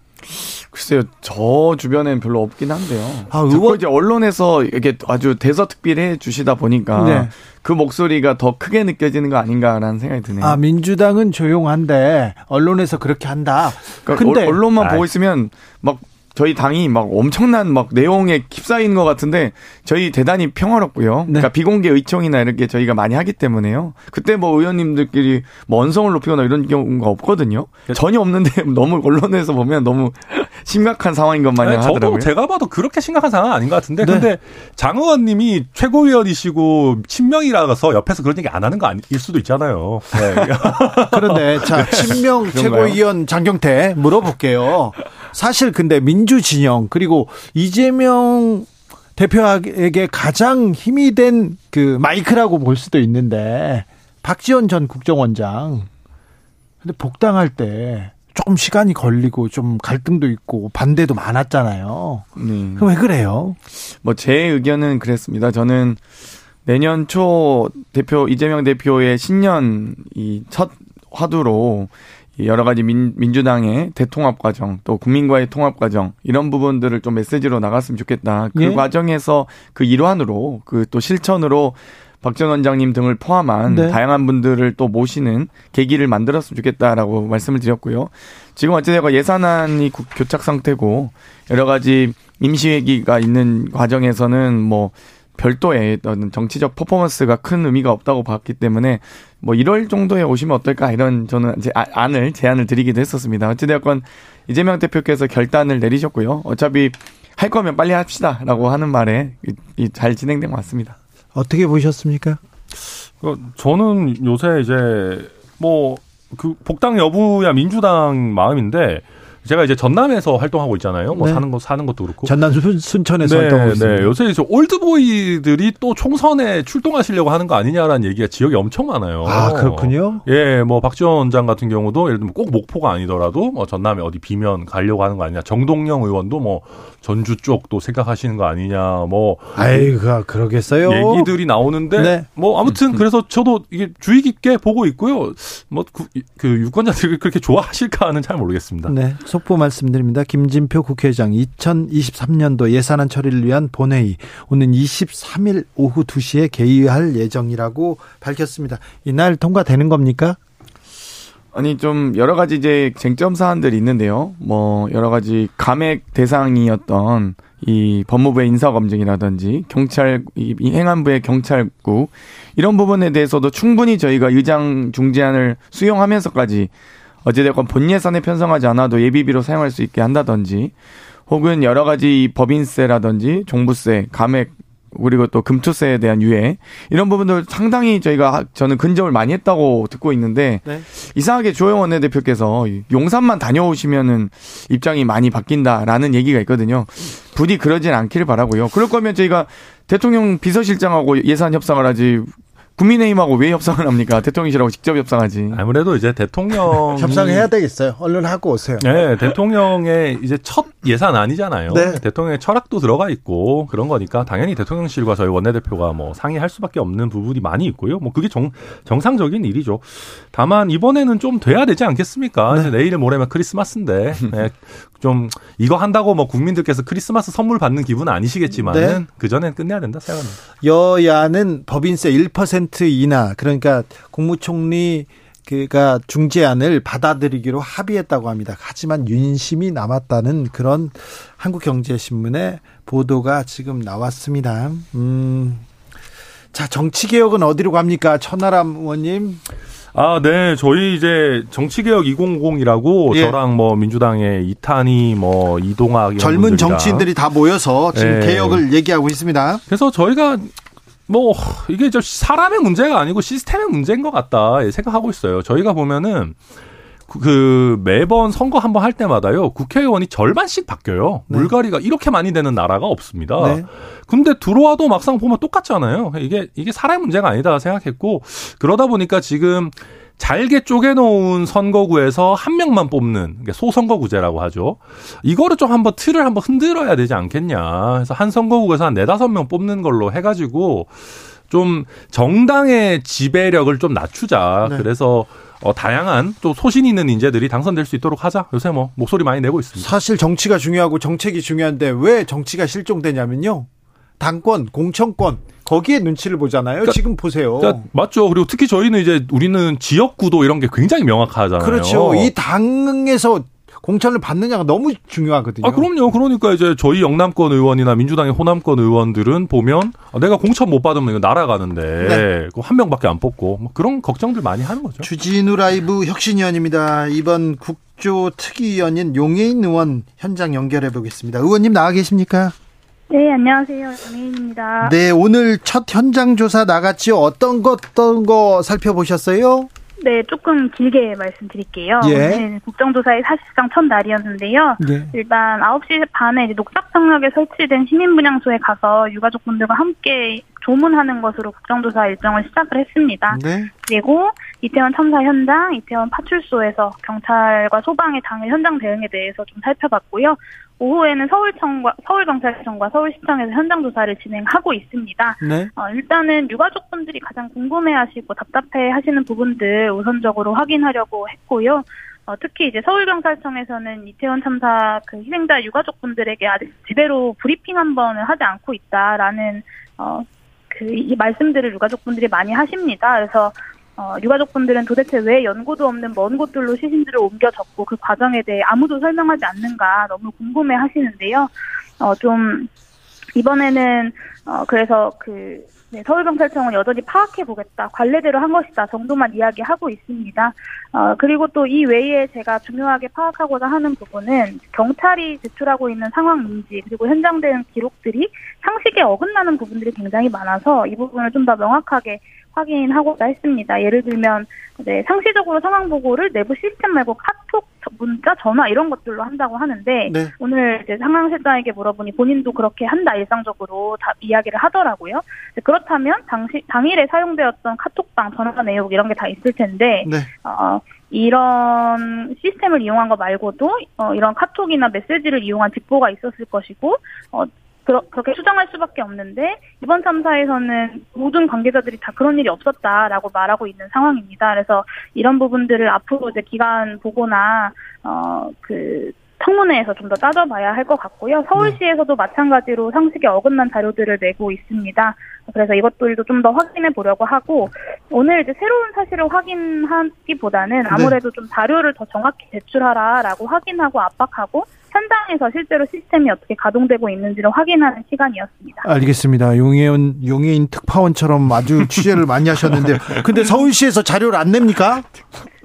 글쎄요, 저 주변엔 별로 없긴 한데요. 아, 의원- 이제 언론에서 이렇게 아주 대서특필해 주시다 보니까 네. 그 목소리가 더 크게 느껴지는 거 아닌가라는 생각이 드네요. 아 민주당은 조용한데 언론에서 그렇게 한다. 그러니까 근데 언- 언론만 아이. 보고 있으면 막 저희 당이 막 엄청난 막 내용에 휩싸이는 것 같은데 저희 대단히 평화롭고요. 네. 그러니까 비공개 의총이나 이렇게 저희가 많이 하기 때문에요. 그때 뭐 의원님들끼리 뭐 언성을 높이거나 이런 경우가 없거든요. 전혀 없는데 너무 언론에서 보면 너무 심각한 상황인 것 마냥 아니, 저도 하더라고요. 제가 봐도 그렇게 심각한 상황은 아닌 것 같은데, 네. 근데 장 의원님이 최고위원이시고 친명이라서 옆에서 그런 얘기 안 하는 거 아닐 수도 있잖아요. 네. 그런데 자 친명 최고위원 장경태 물어볼게요. 사실 근데 민주 진영 그리고 이재명 대표에게 가장 힘이 된 그 마이크라고 볼 수도 있는데 박지원 전 국정원장 근데 복당할 때 조금 시간이 걸리고 좀 갈등도 있고 반대도 많았잖아요. 네. 그럼 왜 그래요? 뭐 제 의견은 그랬습니다. 저는 내년 초 대표 이재명 대표의 신년 이 첫 화두로 이 여러 가지 민, 민주당의 대통합 과정 또 국민과의 통합 과정 이런 부분들을 좀 메시지로 나갔으면 좋겠다. 그 예. 과정에서 그 일환으로 그 또 실천으로 박전 원장님 등을 포함한 네. 다양한 분들을 또 모시는 계기를 만들었으면 좋겠다라고 말씀을 드렸고요. 지금 어찌되건 예산안이 구- 교착 상태고 여러 가지 임시회기가 있는 과정에서는 뭐 별도의 어떤 정치적 퍼포먼스가 큰 의미가 없다고 봤기 때문에 뭐 1월 정도에 오시면 어떨까 이런 저는 이제 아- 안을 제안을 드리기도 했었습니다. 어찌되었건 이재명 대표께서 결단을 내리셨고요. 어차피 할 거면 빨리 합시다라고 하는 말에 이- 이잘 진행된 것 같습니다. 어떻게 보셨습니까? 그 저는 요새 이제 뭐 그 복당 여부야 민주당 마음인데 제가 이제 전남에서 활동하고 있잖아요. 뭐 네. 사는 거 사는 것도 그렇고. 전남 순- 순천에서 네, 활동하고 있습니다. 네. 요새 이제 올드보이들이 또 총선에 출동하시려고 하는 거 아니냐라는 얘기가 지역에 엄청 많아요. 아 그렇군요. 예, 뭐 박지원 원장 같은 경우도 예를 들면 꼭 목포가 아니더라도 뭐 전남에 어디 비면 가려고 하는 거 아니냐. 정동영 의원도 뭐 전주 쪽도 생각하시는 거 아니냐. 뭐 아이가 그러겠어요. 얘기들이 나오는데 네. 뭐 아무튼 그래서 저도 이게 주의 깊게 보고 있고요. 뭐그 유권자들이 그렇게 좋아하실까는 잘 모르겠습니다. 네, 속보 말씀드립니다. 김진표 국회의장 2023년도 예산안 처리를 위한 본회의 오는 23일 오후 2시에 개의할 예정이라고 밝혔습니다. 이날 통과되는 겁니까? 아니 좀 여러 가지 이제 쟁점 사안들이 있는데요. 뭐 여러 가지 감액 대상이었던 이 법무부의 인사 검증이라든지 경찰 이, 이 행안부의 경찰국 이런 부분에 대해서도 충분히 저희가 의장 중재안을 수용하면서까지 어찌됐건 본 예산에 편성하지 않아도 예비비로 사용할 수 있게 한다든지 혹은 여러 가지 이 법인세라든지 종부세, 감액 그리고 또 금투세에 대한 유예 이런 부분들 상당히 저희가 하- 저는 근접을 많이 했다고 듣고 있는데 네. 이상하게 조영 원내대표께서 용산만 다녀오시면은 입장이 많이 바뀐다라는 얘기가 있거든요. 부디 그러진 않기를 바라고요. 그럴 거면 저희가 대통령 비서실장하고 예산 협상을 하지 국민의힘하고 왜 협상을 합니까? 대통령실하고 직접 협상하지. 아무래도 이제 대통령 협상해야 되겠어요. 얼른 하고 오세요. 네, 대통령의 이제 첫 예산 아니잖아요. 네. 대통령의 철학도 들어가 있고 그런 거니까 당연히 대통령실과 저희 원내대표가 뭐 상의할 수밖에 없는 부분이 많이 있고요. 뭐 그게 정, 정상적인 일이죠. 다만 이번에는 좀 돼야 되지 않겠습니까? 이제 내일 모레면 크리스마스인데 네, 좀 이거 한다고 뭐 국민들께서 크리스마스 선물 받는 기분은 아니시겠지만은 네. 그 전엔 끝내야 된다 생각합니다. 여야는 법인세 1% 인하 그러니까 국무총리 그가 중재안을 받아들이기로 합의했다고 합니다. 하지만 윤심이 남았다는 그런 한국경제신문의 보도가 지금 나왔습니다. 음. 자, 정치 개혁은 어디로 갑니까? 천하람 의원님. 아, 네. 저희 이제 정치개혁 2050이라고 예. 저랑 뭐 민주당의 이탄희 뭐 이동학 젊은 분들이랑 정치인들이 다 모여서 지금 네. 개혁을 얘기하고 있습니다. 그래서 저희가 뭐 이게 저 사람의 문제가 아니고 시스템의 문제인 것 같다 예, 생각하고 있어요. 저희가 보면은 그- 그 매번 선거 한 번 할 때마다요 국회의원이 절반씩 바뀌어요. 네. 물갈이가 이렇게 많이 되는 나라가 없습니다. 네. 근데 들어와도 막상 보면 똑같잖아요. 이게 이게 사람의 문제가 아니다 생각했고 그러다 보니까 지금 잘게 쪼개놓은 선거구에서 한 명만 뽑는 이게 소선거구제라고 하죠. 이거를 좀 한번 틀을 한번 흔들어야 되지 않겠냐. 그래서 한 선거구에서 한 네다섯 명 뽑는 걸로 해가지고 좀 정당의 지배력을 좀 낮추자. 네. 그래서 어, 다양한 또 소신 있는 인재들이 당선될 수 있도록 하자. 요새 뭐 목소리 많이 내고 있습니다. 사실 정치가 중요하고 정책이 중요한데 왜 정치가 실종되냐면요. 당권, 공천권 거기에 눈치를 보잖아요. 그러니까- 지금 보세요. 그러니까 맞죠. 그리고 특히 저희는 이제 우리는 지역 구도 이런 게 굉장히 명확하잖아요. 그렇죠. 이 당에서 공천을 받느냐가 너무 중요하거든요. 아, 그럼요. 그러니까 이제 저희 영남권 의원이나 민주당의 호남권 의원들은 보면 아, 내가 공천 못 받으면 이거 날아가는데 네. 그한 명밖에 안 뽑고 뭐 그런 걱정들 많이 하는 거죠. 주진우 라이브 혁신위원입니다. 이번 국조 특위위원인 용해인 의원 현장 연결해 보겠습니다. 의원님 나와 계십니까? 네, 안녕하세요. 정혜인입니다. 네, 오늘 첫 현장 조사 나갔지요. 어떤 것 어떤 거 살펴보셨어요? 네, 조금 길게 말씀드릴게요. 예. 오늘 국정조사의 사실상 첫 날이었는데요. 네. 일단 9시 반에 이제 녹사평역에 설치된 시민분향소에 가서 유가족분들과 함께 조문하는 것으로 국정조사 일정을 시작을 했습니다. 네. 그리고 이태원 참사 현장, 이태원 파출소에서 경찰과 소방의 당일 현장 대응에 대해서 좀 살펴봤고요. 오후에는 서울청과 서울경찰청과 서울시청에서 현장 조사를 진행하고 있습니다. 네. 어, 일단은 유가족분들이 가장 궁금해하시고 답답해하시는 부분들 우선적으로 확인하려고 했고요. 어, 특히 이제 서울경찰청에서는 이태원 참사 그 희생자 유가족분들에게 아직 제대로 브리핑 한 번을 하지 않고 있다라는 어, 그 이 말씀들을 유가족분들이 많이 하십니다. 그래서 어, 유가족분들은 도대체 왜 연고도 없는 먼 곳들로 시신들을 옮겨졌고 그 과정에 대해 아무도 설명하지 않는가 너무 궁금해 하시는데요. 어, 좀, 이번에는, 어, 그래서 그, 네, 서울경찰청은 여전히 파악해 보겠다. 관례대로 한 것이다. 정도만 이야기하고 있습니다. 어, 그리고 또 이 외에 제가 중요하게 파악하고자 하는 부분은 경찰이 제출하고 있는 상황 인지 그리고 현장 대응 기록들이 상식에 어긋나는 부분들이 굉장히 많아서 이 부분을 좀 더 명확하게 확인하고자 했습니다. 예를 들면 네, 상시적으로 상황 보고를 내부 시스템 말고 카톡, 문자, 전화 이런 것들로 한다고 하는데 네. 오늘 이제 상황실장에게 물어보니 본인도 그렇게 한다 일상적으로 다 이야기를 하더라고요. 그렇다면 당시 당일에 사용되었던 카톡방, 전화 내용 이런 게 다 있을 텐데 네. 어, 이런 시스템을 이용한 거 말고도 어, 이런 카톡이나 메시지를 이용한 직보가 있었을 것이고 어, 그러, 그렇게 추정할 수밖에 없는데 이번 참사에서는 모든 관계자들이 다 그런 일이 없었다라고 말하고 있는 상황입니다. 그래서 이런 부분들을 앞으로 이제 기간 보고나 어그 청문회에서 좀 더 따져봐야 할 것 같고요. 서울시에서도 마찬가지로 상식에 어긋난 자료들을 내고 있습니다. 그래서 이것들도 좀 더 확인해 보려고 하고 오늘 이제 새로운 사실을 확인하기보다는 아무래도 좀 자료를 더 정확히 제출하라라고 확인하고 압박하고 현장에서 실제로 시스템이 어떻게 가동되고 있는지를 확인하는 시간이었습니다. 알겠습니다. 용해인 용해인 특파원처럼 아주 취재를 많이 하셨는데요. 근데 서울시에서 자료를 안 냅니까?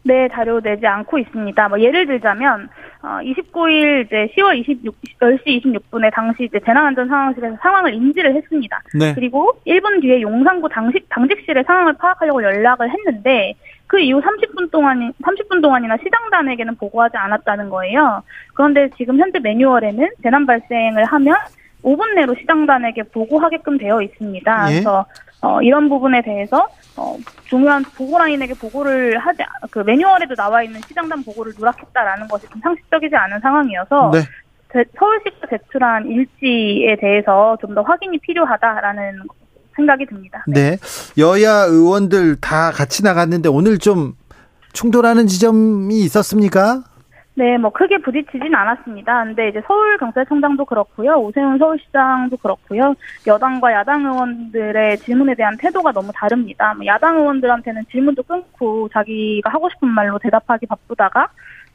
네, 자료 내지 않고 있습니다. 뭐 예를 들자면 어 29일 이제 10월 26 10시 26분에 당시 이제 재난안전 상황실에서 상황을 인지를 했습니다. 네. 그리고 1분 뒤에 용산구 당직 당직실에 상황을 파악하려고 연락을 했는데 그 이후 30분 동안 30분 동안이나 시장단에게는 보고하지 않았다는 거예요. 그런데 지금 현재 매뉴얼에는 재난 발생을 하면 5분 내로 시장단에게 보고하게끔 되어 있습니다. 예. 그래서 어, 이런 부분에 대해서 어, 중요한 보고라인에게 보고를 하지 않- 그 매뉴얼에도 나와 있는 시장단 보고를 누락했다라는 것이 좀 상식적이지 않은 상황이어서 네. 제- 서울시가 제출한 일지에 대해서 좀 더 확인이 필요하다라는 생각이 듭니다. 네. 여야 의원들 다 같이 나갔는데 오늘 좀 충돌하는 지점이 있었습니까? 네, 뭐 크게 부딪히진 않았습니다. 근데 이제 서울 경찰청장도 그렇고요, 오세훈 서울시장도 그렇고요, 여당과 야당 의원들의 질문에 대한 태도가 너무 다릅니다. 뭐 야당 의원들한테는 질문도 끊고 자기가 하고 싶은 말로 대답하기 바쁘다가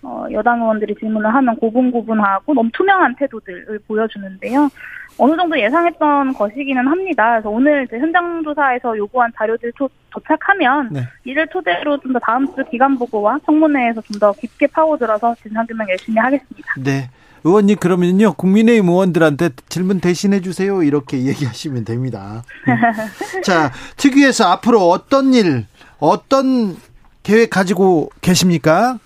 어, 여당 의원들이 질문을 하면 고분고분하고 너무 투명한 태도들을 보여주는데요. 어느 정도 예상했던 것이기는 합니다. 그래서 오늘 현장 조사에서 요구한 자료들 도, 도착하면 네. 이를 토대로 좀 더 다음 주 기간 보고와 청문회에서 좀 더 깊게 파고들어서 진상 규명 열심히 하겠습니다. 네. 의원님 그러면요 국민의힘 의원들한테 질문 대신해 주세요 이렇게 얘기하시면 됩니다. 음. 자 특위에서 앞으로 어떤 일 어떤 계획 가지고 계십니까?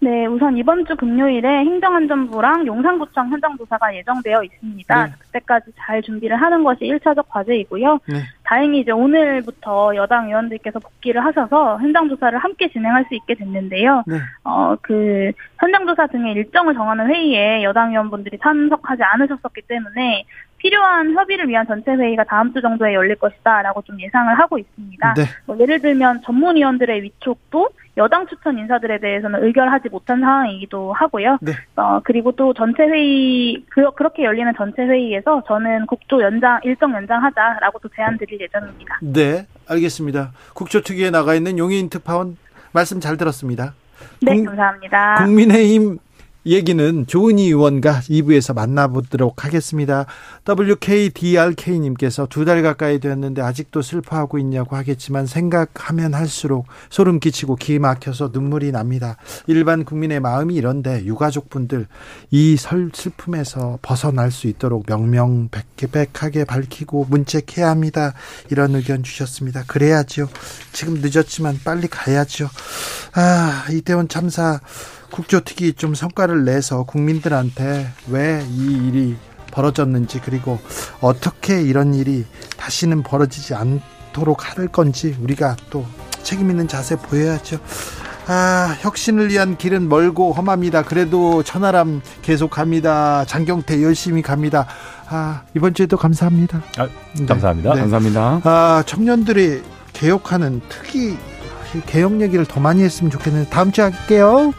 네, 우선 이번 주 금요일에 행정안전부랑 용산구청 현장조사가 예정되어 있습니다. 네. 그때까지 잘 준비를 하는 것이 1차적 과제이고요. 네. 다행히 이제 오늘부터 여당 의원들께서 복귀를 하셔서 현장 조사를 함께 진행할 수 있게 됐는데요. 네. 어, 그, 현장 조사 등의 일정을 정하는 회의에 여당 의원분들이 참석하지 않으셨었기 때문에 필요한 협의를 위한 전체 회의가 다음 주 정도에 열릴 것이다라고 좀 예상을 하고 있습니다. 네. 뭐 예를 들면 전문위원들의 위촉도 여당 추천 인사들에 대해서는 의결하지 못한 상황이기도 하고요. 네. 어, 그리고 또 전체 회의 그, 그렇게 열리는 전체 회의에서 저는 국조 연장 일정 연장하자라고 또 제안 드릴 예정입니다. 네, 알겠습니다. 국조특위에 나가 있는 용인 특파원 말씀 잘 들었습니다. 네, 국- 감사합니다. 국민의힘 얘기는 조은희 의원과 2부에서 만나보도록 하겠습니다. WKDRK님께서 두 달 가까이 되었는데 아직도 슬퍼하고 있냐고 하겠지만 생각하면 할수록 소름 끼치고 기 막혀서 눈물이 납니다. 일반 국민의 마음이 이런데 유가족분들 이 설- 슬픔에서 벗어날 수 있도록 명명백백하게 밝히고 문책해야 합니다. 이런 의견 주셨습니다. 그래야죠. 지금 늦었지만 빨리 가야죠. 아, 이태원 참사 국조특위 좀 성과를 내서 국민들한테 왜 이 일이 벌어졌는지 그리고 어떻게 이런 일이 다시는 벌어지지 않도록 할 건지 우리가 또 책임 있는 자세 보여야죠. 아, 혁신을 위한 길은 멀고 험합니다. 그래도 천하람 계속합니다. 장경태 열심히 갑니다. 아, 이번 주에도 감사합니다. 아, 네. 감사합니다. 네. 감사합니다. 아, 청년들이 개혁하는 특이 개혁 얘기를 더 많이 했으면 좋겠는데 다음 주에 할게요.